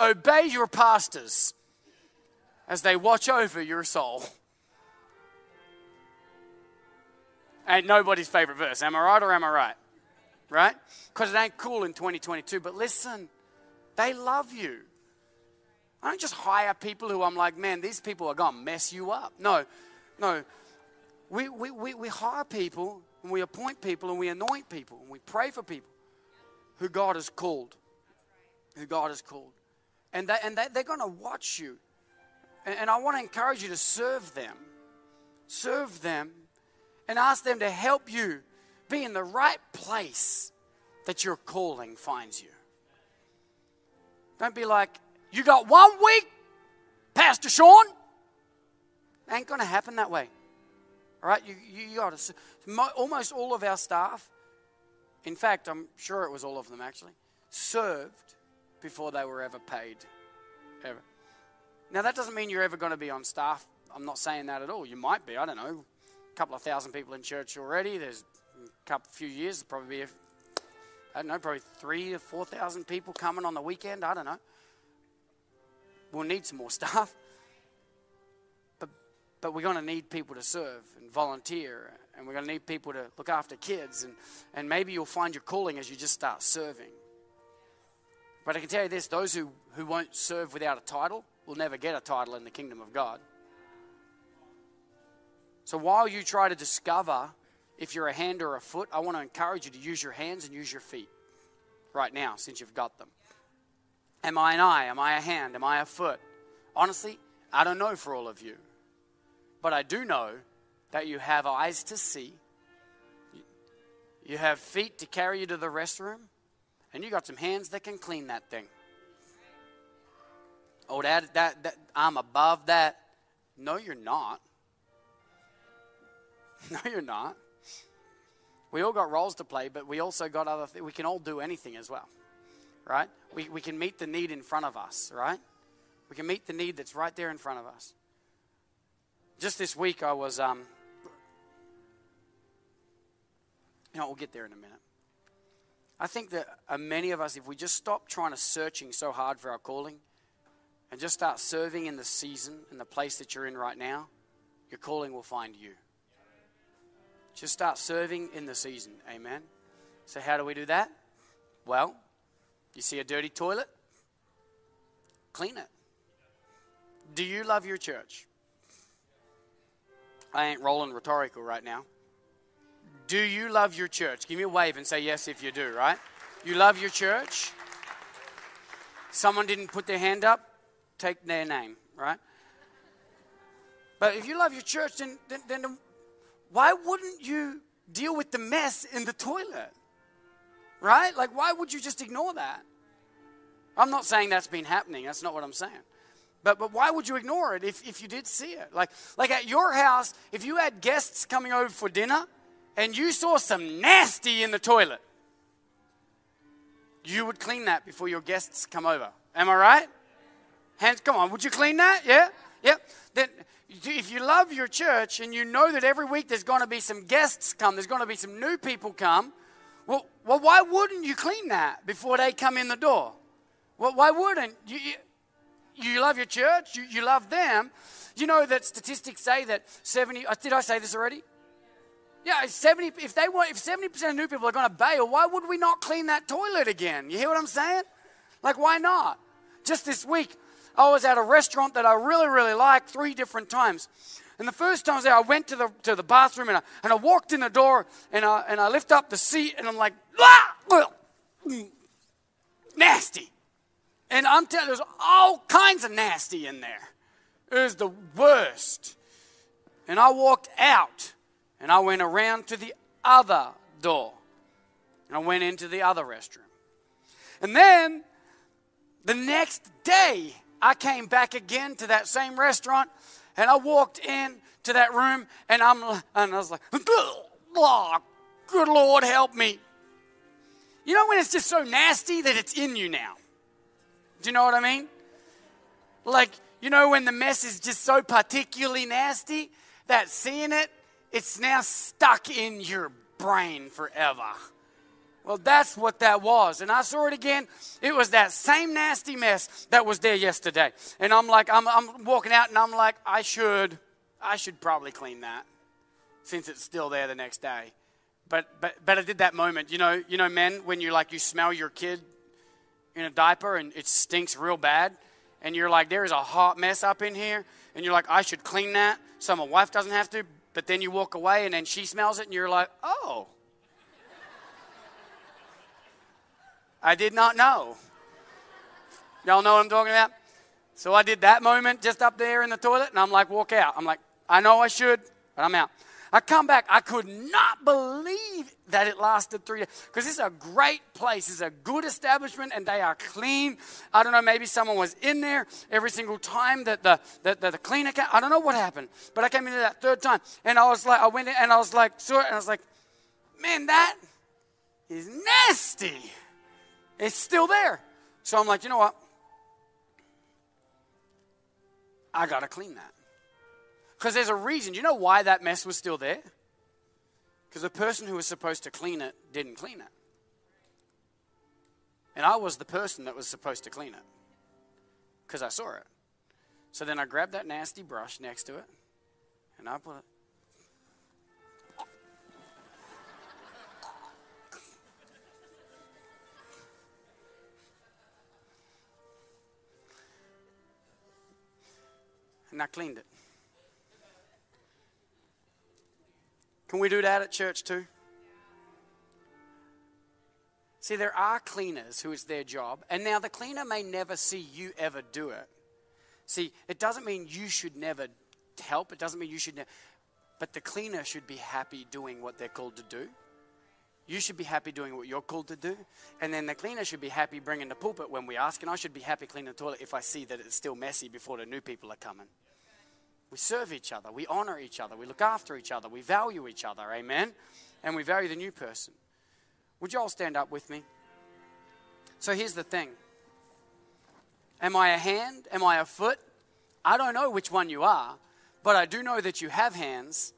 S1: Obey your pastors as they watch over your soul. Ain't nobody's favorite verse. Am I right or am I right? Right? Because it ain't cool in 2022. But listen, they love you. I don't just hire people who I'm like, man, these people are going to mess you up. No, no. We, we, we, we hire people and we appoint people and we anoint people and we pray for people who God has called. Who God has called. And, they, and they, they're going to watch you. And, and I want to encourage you to serve them. Serve them and ask them to help you be in the right place that your calling finds you. Don't be like, you got one week, Pastor Sean. Ain't going to happen that way. All right, you, you, got to. Almost all of our staff, in fact, I'm sure it was all of them actually, served before they were ever paid. Ever. Now, that doesn't mean you're ever going to be on staff. I'm not saying that at all. You might be, I don't know a couple of thousand people in church already. There's a couple, few years, probably be, I don't know, probably three or four thousand people coming on the weekend. I don't know. We'll need some more staff. But, we're going to need people to serve and volunteer, and we're going to need people to look after kids, and, and maybe you'll find your calling as you just start serving. But I can tell you this those who, who won't serve without a title will never get a title in the kingdom of God. So while you try to discover if you're a hand or a foot, I want to encourage you to use your hands and use your feet right now since you've got them. Am I an eye? Am I a hand? Am I a foot? Honestly, I don't know for all of you. But I do know that you have eyes to see, you have feet to carry you to the restroom, and you got some hands that can clean that thing. Oh, that, that, that I'm above that. No, you're not. No, you're not. We all got roles to play, but we also got other things. We can all do anything as well, right? We, we can meet the need in front of us, right? We can meet the need that's right there in front of us. Just this week, I was, um, you know, we'll get there in a minute. I think that uh, many of us, if we just stop trying to searching so hard for our calling and just start serving in the season, and the place that you're in right now, your calling will find you. Just start serving in the season. Amen. So, how do we do that? Well, you see a dirty toilet? Clean it. Do you love your church? I ain't rolling rhetorical right now. Do you love your church? Give me a wave and say yes if you do, right? You love your church? Someone didn't put their hand up? Take their name, right? But if you love your church, then, then, then why wouldn't you deal with the mess in the toilet? Right? Like, why would you just ignore that? I'm not saying that's been happening. That's not what I'm saying. But, but why would you ignore it if, if you did see it? Like, like at your house, if you had guests coming over for dinner and you saw some nasty in the toilet, you would clean that before your guests come over. Am I right? Hands, come on, would you clean that? Yeah? Yep. Then if you love your church and you know that every week there's going to be some guests come, there's going to be some new people come, well, well why wouldn't you clean that before they come in the door? Well, why wouldn't you? You, you love your church, you, you love them. You know that statistics say that 70, uh, did I say this already? Yeah, 70, if they want, if 70% of new people are going to bail, why would we not clean that toilet again? You hear what I'm saying? Like, why not? just this week, I was at a restaurant that I really, really like three different times. And the first time I was there, I went to the, to the bathroom and I, and I walked in the door and I, and I lift up the seat and I'm like, ah, nasty. And I'm telling there's all kinds of nasty in there. It was the worst. And I walked out and I went around to the other door. And I went into the other restroom. And then the next day, I came back again to that same restaurant and I walked in to that room and I'm and I was like, oh, good Lord, help me. You know when it's just so nasty that it's in you now? Do you know what I mean? Like, you know when the mess is just so particularly nasty that seeing it, it's now stuck in your brain forever. Well, that's what that was. And I saw it again. It was that same nasty mess that was there yesterday. And I'm like, I'm, I'm walking out and I'm like, I should, I should probably clean that since it's still there the next day. But, but, but I did that moment. You know, you know, men, when you like, you smell your kid in a diaper and it stinks real bad. And you're like, there is a hot mess up in here. And you're like, I should clean that so my wife doesn't have to. But then you walk away and then she smells it and you're like, oh, I did not know. Y'all know what I'm talking about? So I did that moment just up there in the toilet, and I'm like, walk out. I'm like, I know I should, but I'm out. I come back. I could not believe that it lasted three days because this is a great place. It's a good establishment and they are clean. I don't know, maybe someone was in there every single time that the, that the, the cleaner came. I don't know what happened, but I came into that third time and I was like, I went in and I was like, it and I was like, man, that is nasty. It's still there. So I'm like, you know what? I got to clean that. Because there's a reason. Do you know why that mess was still there? Because the person who was supposed to clean it didn't clean it. And I was the person that was supposed to clean it because I saw it. So then I grabbed that nasty brush next to it and I put it and I cleaned it. Can we do that at church too? See, there are cleaners who it's their job, and now the cleaner may never see you ever do it. See, it doesn't mean you should never help, it doesn't mean you should never, but the cleaner should be happy doing what they're called to do. You should be happy doing what you're called to do. And then the cleaner should be happy bringing the pulpit when we ask. And I should be happy cleaning the toilet if I see that it's still messy before the new people are coming. We serve each other. We honor each other. We look after each other. We value each other. Amen. And we value the new person. Would you all stand up with me? So here's the thing Am I a hand? Am I a foot? I don't know which one you are, but I do know that you have hands,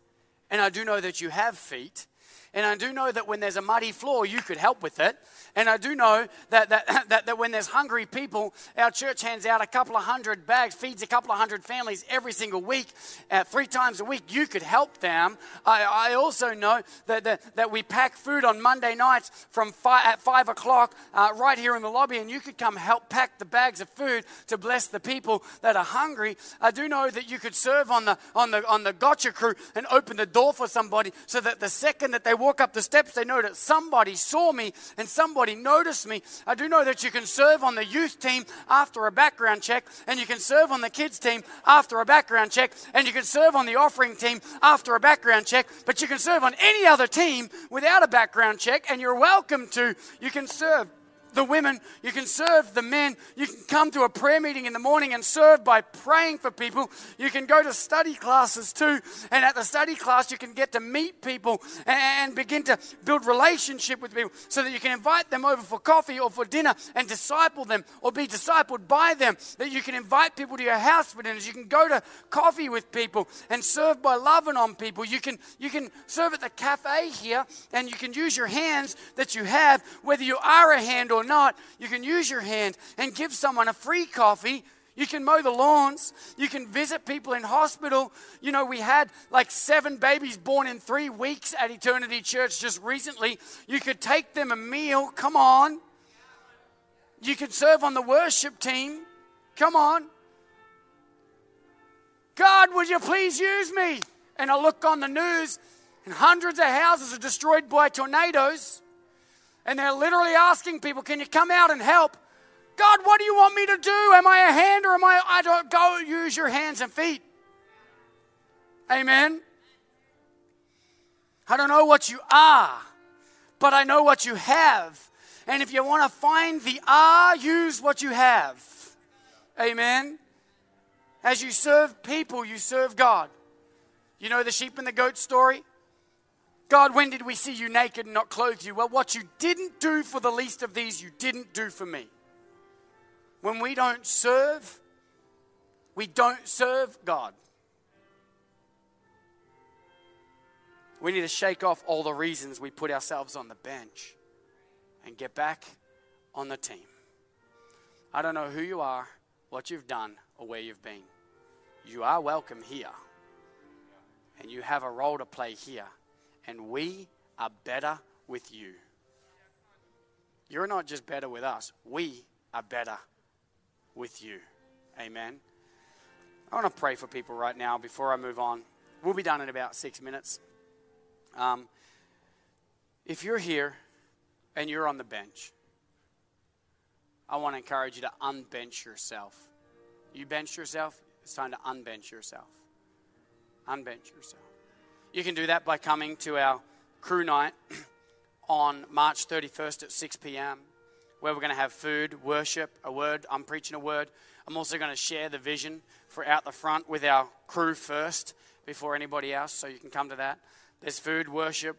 S1: and I do know that you have feet, and I do know that when there's a muddy floor, you could help with it. And I do know that, that, that, that when there's hungry people, our church hands out a couple of hundred bags, feeds a couple of hundred families every single week, uh, three times a week. You could help them. I, I also know that, that, that we pack food on Monday nights from at 5 o'clock uh, right here in the lobby, and you could come help pack the bags of food to bless the people that are hungry. I do know that you could serve on the, on the, on the gotcha crew and open the door for somebody so that the second that they walk up the steps, they know that somebody saw me and somebody noticed me. I do know that you can serve on the youth team after a background check, and you can serve on the kids team after a background check, and you can serve on the offering team after a background check, but you can serve on any other team without a background check, and you're welcome to. You can serve the women, you can serve the men, you can come to a prayer meeting in the morning and serve by praying for people. You can go to study classes too, and at the study class, you can get to meet people and begin to build relationship with people so that you can invite them over for coffee or for dinner and disciple them or be discipled by them. That you can invite people to your house for dinners. You can go to coffee with people and serve by loving on people. You can, you can serve at the cafe here and you can use your hands that you have, whether you are a hand or or not, you can use your hand and give someone a free coffee. You can mow the lawns. You can visit people in hospital. You know, we had like seven babies born in three weeks at Eternity Church just recently. You could take them a meal. Come on. You could serve on the worship team. Come on. God, would you please use me? And I look on the news, and hundreds of houses are destroyed by tornadoes. And they're literally asking people, Can you come out and help? God, what do you want me to do? Am I a hand or am I? I don't go use your hands and feet. Amen. I don't know what you are, but I know what you have. And if you want to find the are, use what you have. Amen. As you serve people, you serve God. You know the sheep and the goat story? God, when did we see you naked and not clothe you? Well, what you didn't do for the least of these, you didn't do for me. When we don't serve, we don't serve God. We need to shake off all the reasons we put ourselves on the bench and get back on the team. I don't know who you are, what you've done, or where you've been. You are welcome here. And you have a role to play here. And we are better with you. You're not just better with us, we are better with you. Amen. I want to pray for people right now before I move on. We'll be done in about six minutes. Um, if you're here and you're on the bench, I want to encourage you to unbench yourself. You bench yourself, it's time to unbench yourself. Unbench yourself. You can do that by coming to our crew night on March 31st at 6 p.m., where we're going to have food, worship, a word. I'm preaching a word. I'm also going to share the vision for out the front with our crew first before anybody else, so you can come to that. There's food, worship,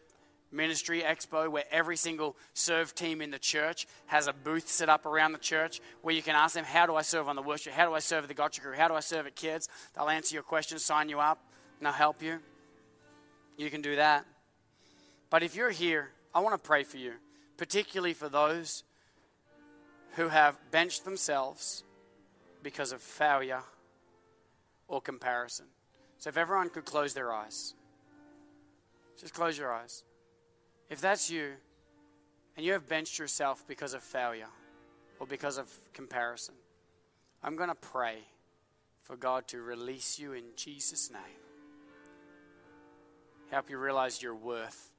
S1: ministry expo where every single serve team in the church has a booth set up around the church where you can ask them, How do I serve on the worship? How do I serve the gotcha crew? How do I serve at kids? They'll answer your questions, sign you up, and they'll help you. You can do that. But if you're here, I want to pray for you, particularly for those who have benched themselves because of failure or comparison. So if everyone could close their eyes. Just close your eyes. If that's you, and you have benched yourself because of failure or because of comparison, I'm going to pray for God to release you in Jesus' name. Help you realize your worth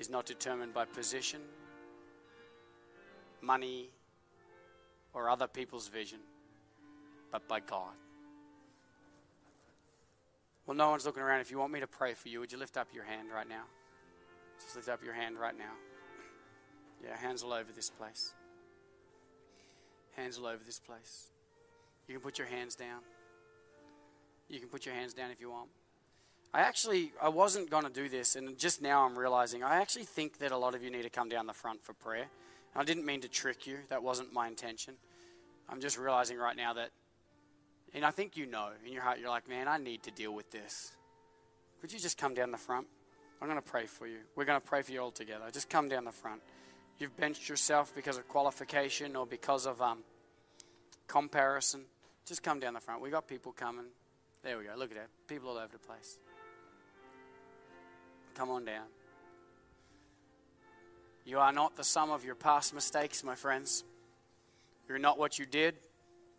S1: is not determined by position, money, or other people's vision, but by God. Well, no one's looking around. If you want me to pray for you, would you lift up your hand right now? Just lift up your hand right now. Yeah, hands all over this place. Hands all over this place. You can put your hands down. You can put your hands down if you want. I actually I wasn't going to do this and just now I'm realizing I actually think that a lot of you need to come down the front for prayer. I didn't mean to trick you. That wasn't my intention. I'm just realizing right now that and I think you know in your heart, you're like, man, I need to deal with this. Could you just come down the front? I'm going to pray for you. We're going to pray for you all together. Just come down the front. You've benched yourself because of qualification or because of um, comparison. Just come down the front. We got people coming. There we go. Look at that. People all over the place. Come on down. You are not the sum of your past mistakes, my friends. You're not what you did.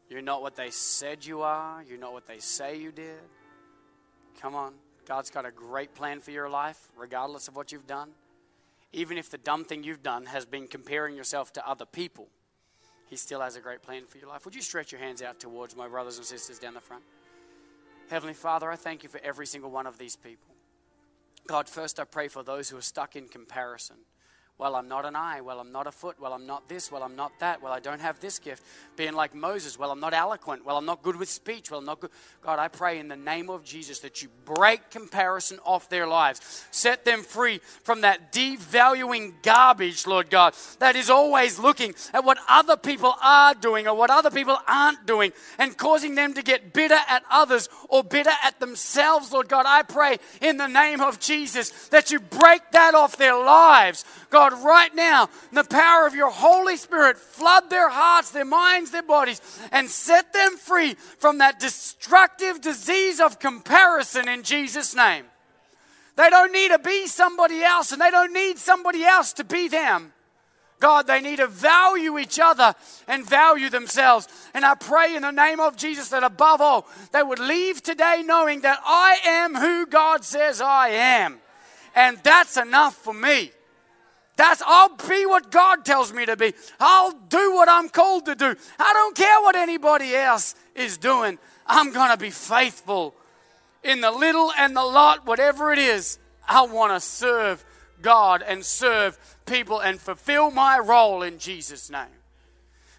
S1: You're not what they said you are. You're not what they say you did. Come on. God's got a great plan for your life, regardless of what you've done. Even if the dumb thing you've done has been comparing yourself to other people, He still has a great plan for your life. Would you stretch your hands out towards my brothers and sisters down the front? Heavenly Father, I thank you for every single one of these people. God, first I pray for those who are stuck in comparison. Well, I'm not an eye. Well, I'm not a foot. Well, I'm not this. Well, I'm not that. Well, I don't have this gift. Being like Moses. Well, I'm not eloquent. Well, I'm not good with speech. Well, I'm not good. God, I pray in the name of Jesus that you break comparison off their lives. Set them free from that devaluing garbage, Lord God, that is always looking at what other people are doing or what other people aren't doing and causing them to get bitter at others or bitter at themselves, Lord God. I pray in the name of Jesus that you break that off their lives. God, God, right now, the power of your Holy Spirit, flood their hearts, their minds, their bodies, and set them free from that destructive disease of comparison in Jesus' name. They don't need to be somebody else, and they don't need somebody else to be them. God, they need to value each other and value themselves. And I pray in the name of Jesus that above all, they would leave today knowing that I am who God says I am. And that's enough for me. That's I'll be what God tells me to be. I'll do what I'm called to do. I don't care what anybody else is doing. I'm going to be faithful in the little and the lot, whatever it is. I want to serve God and serve people and fulfill my role in Jesus' name.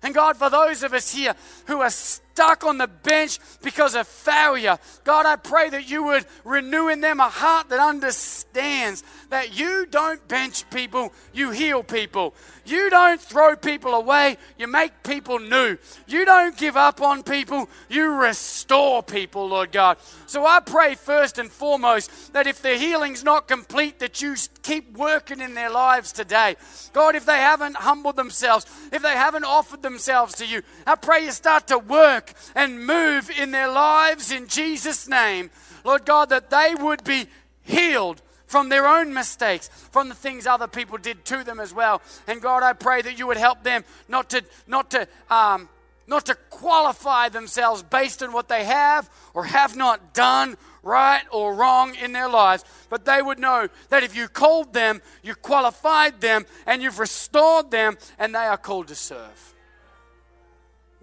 S1: And God, for those of us here who are stuck on the bench because of failure, God, I pray that you would renew in them a heart that understands that you don't bench people, you heal people. You don't throw people away, you make people new. You don't give up on people, you restore people, Lord God. So I pray first and foremost that if the healing's not complete, that you keep working in their lives today. God, if they haven't humbled themselves, if they haven't offered themselves to you, I pray you start to work and move in their lives in Jesus' name. Lord God, that they would be healed from their own mistakes, from the things other people did to them as well. And God, I pray that you would help them not to, not to, um, not to qualify themselves based on what they have or have not done right or wrong in their lives, but they would know that if you called them, you qualified them, and you've restored them, and they are called to serve.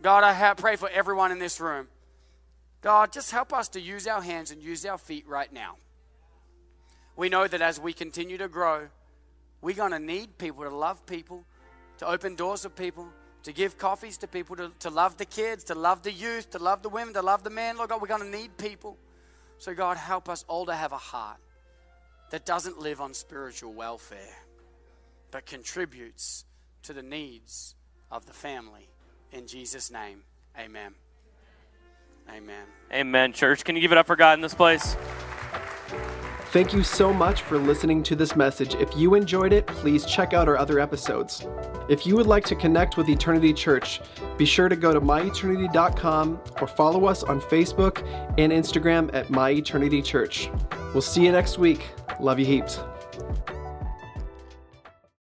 S1: God, I pray for everyone in this room. God, just help us to use our hands and use our feet right now we know that as we continue to grow, we're going to need people to love people, to open doors for people, to give coffees to people, to, to love the kids, to love the youth, to love the women, to love the men. Lord God, we're going to need people. So, God, help us all to have a heart that doesn't live on spiritual welfare, but contributes to the needs of the family. In Jesus' name, amen. Amen.
S2: Amen, church. Can you give it up for God in this place?
S3: Thank you so much for listening to this message. If you enjoyed it, please check out our other episodes. If you would like to connect with Eternity Church, be sure to go to myeternity.com or follow us on Facebook and Instagram at My Eternity church. We'll see you next week. Love you heaps.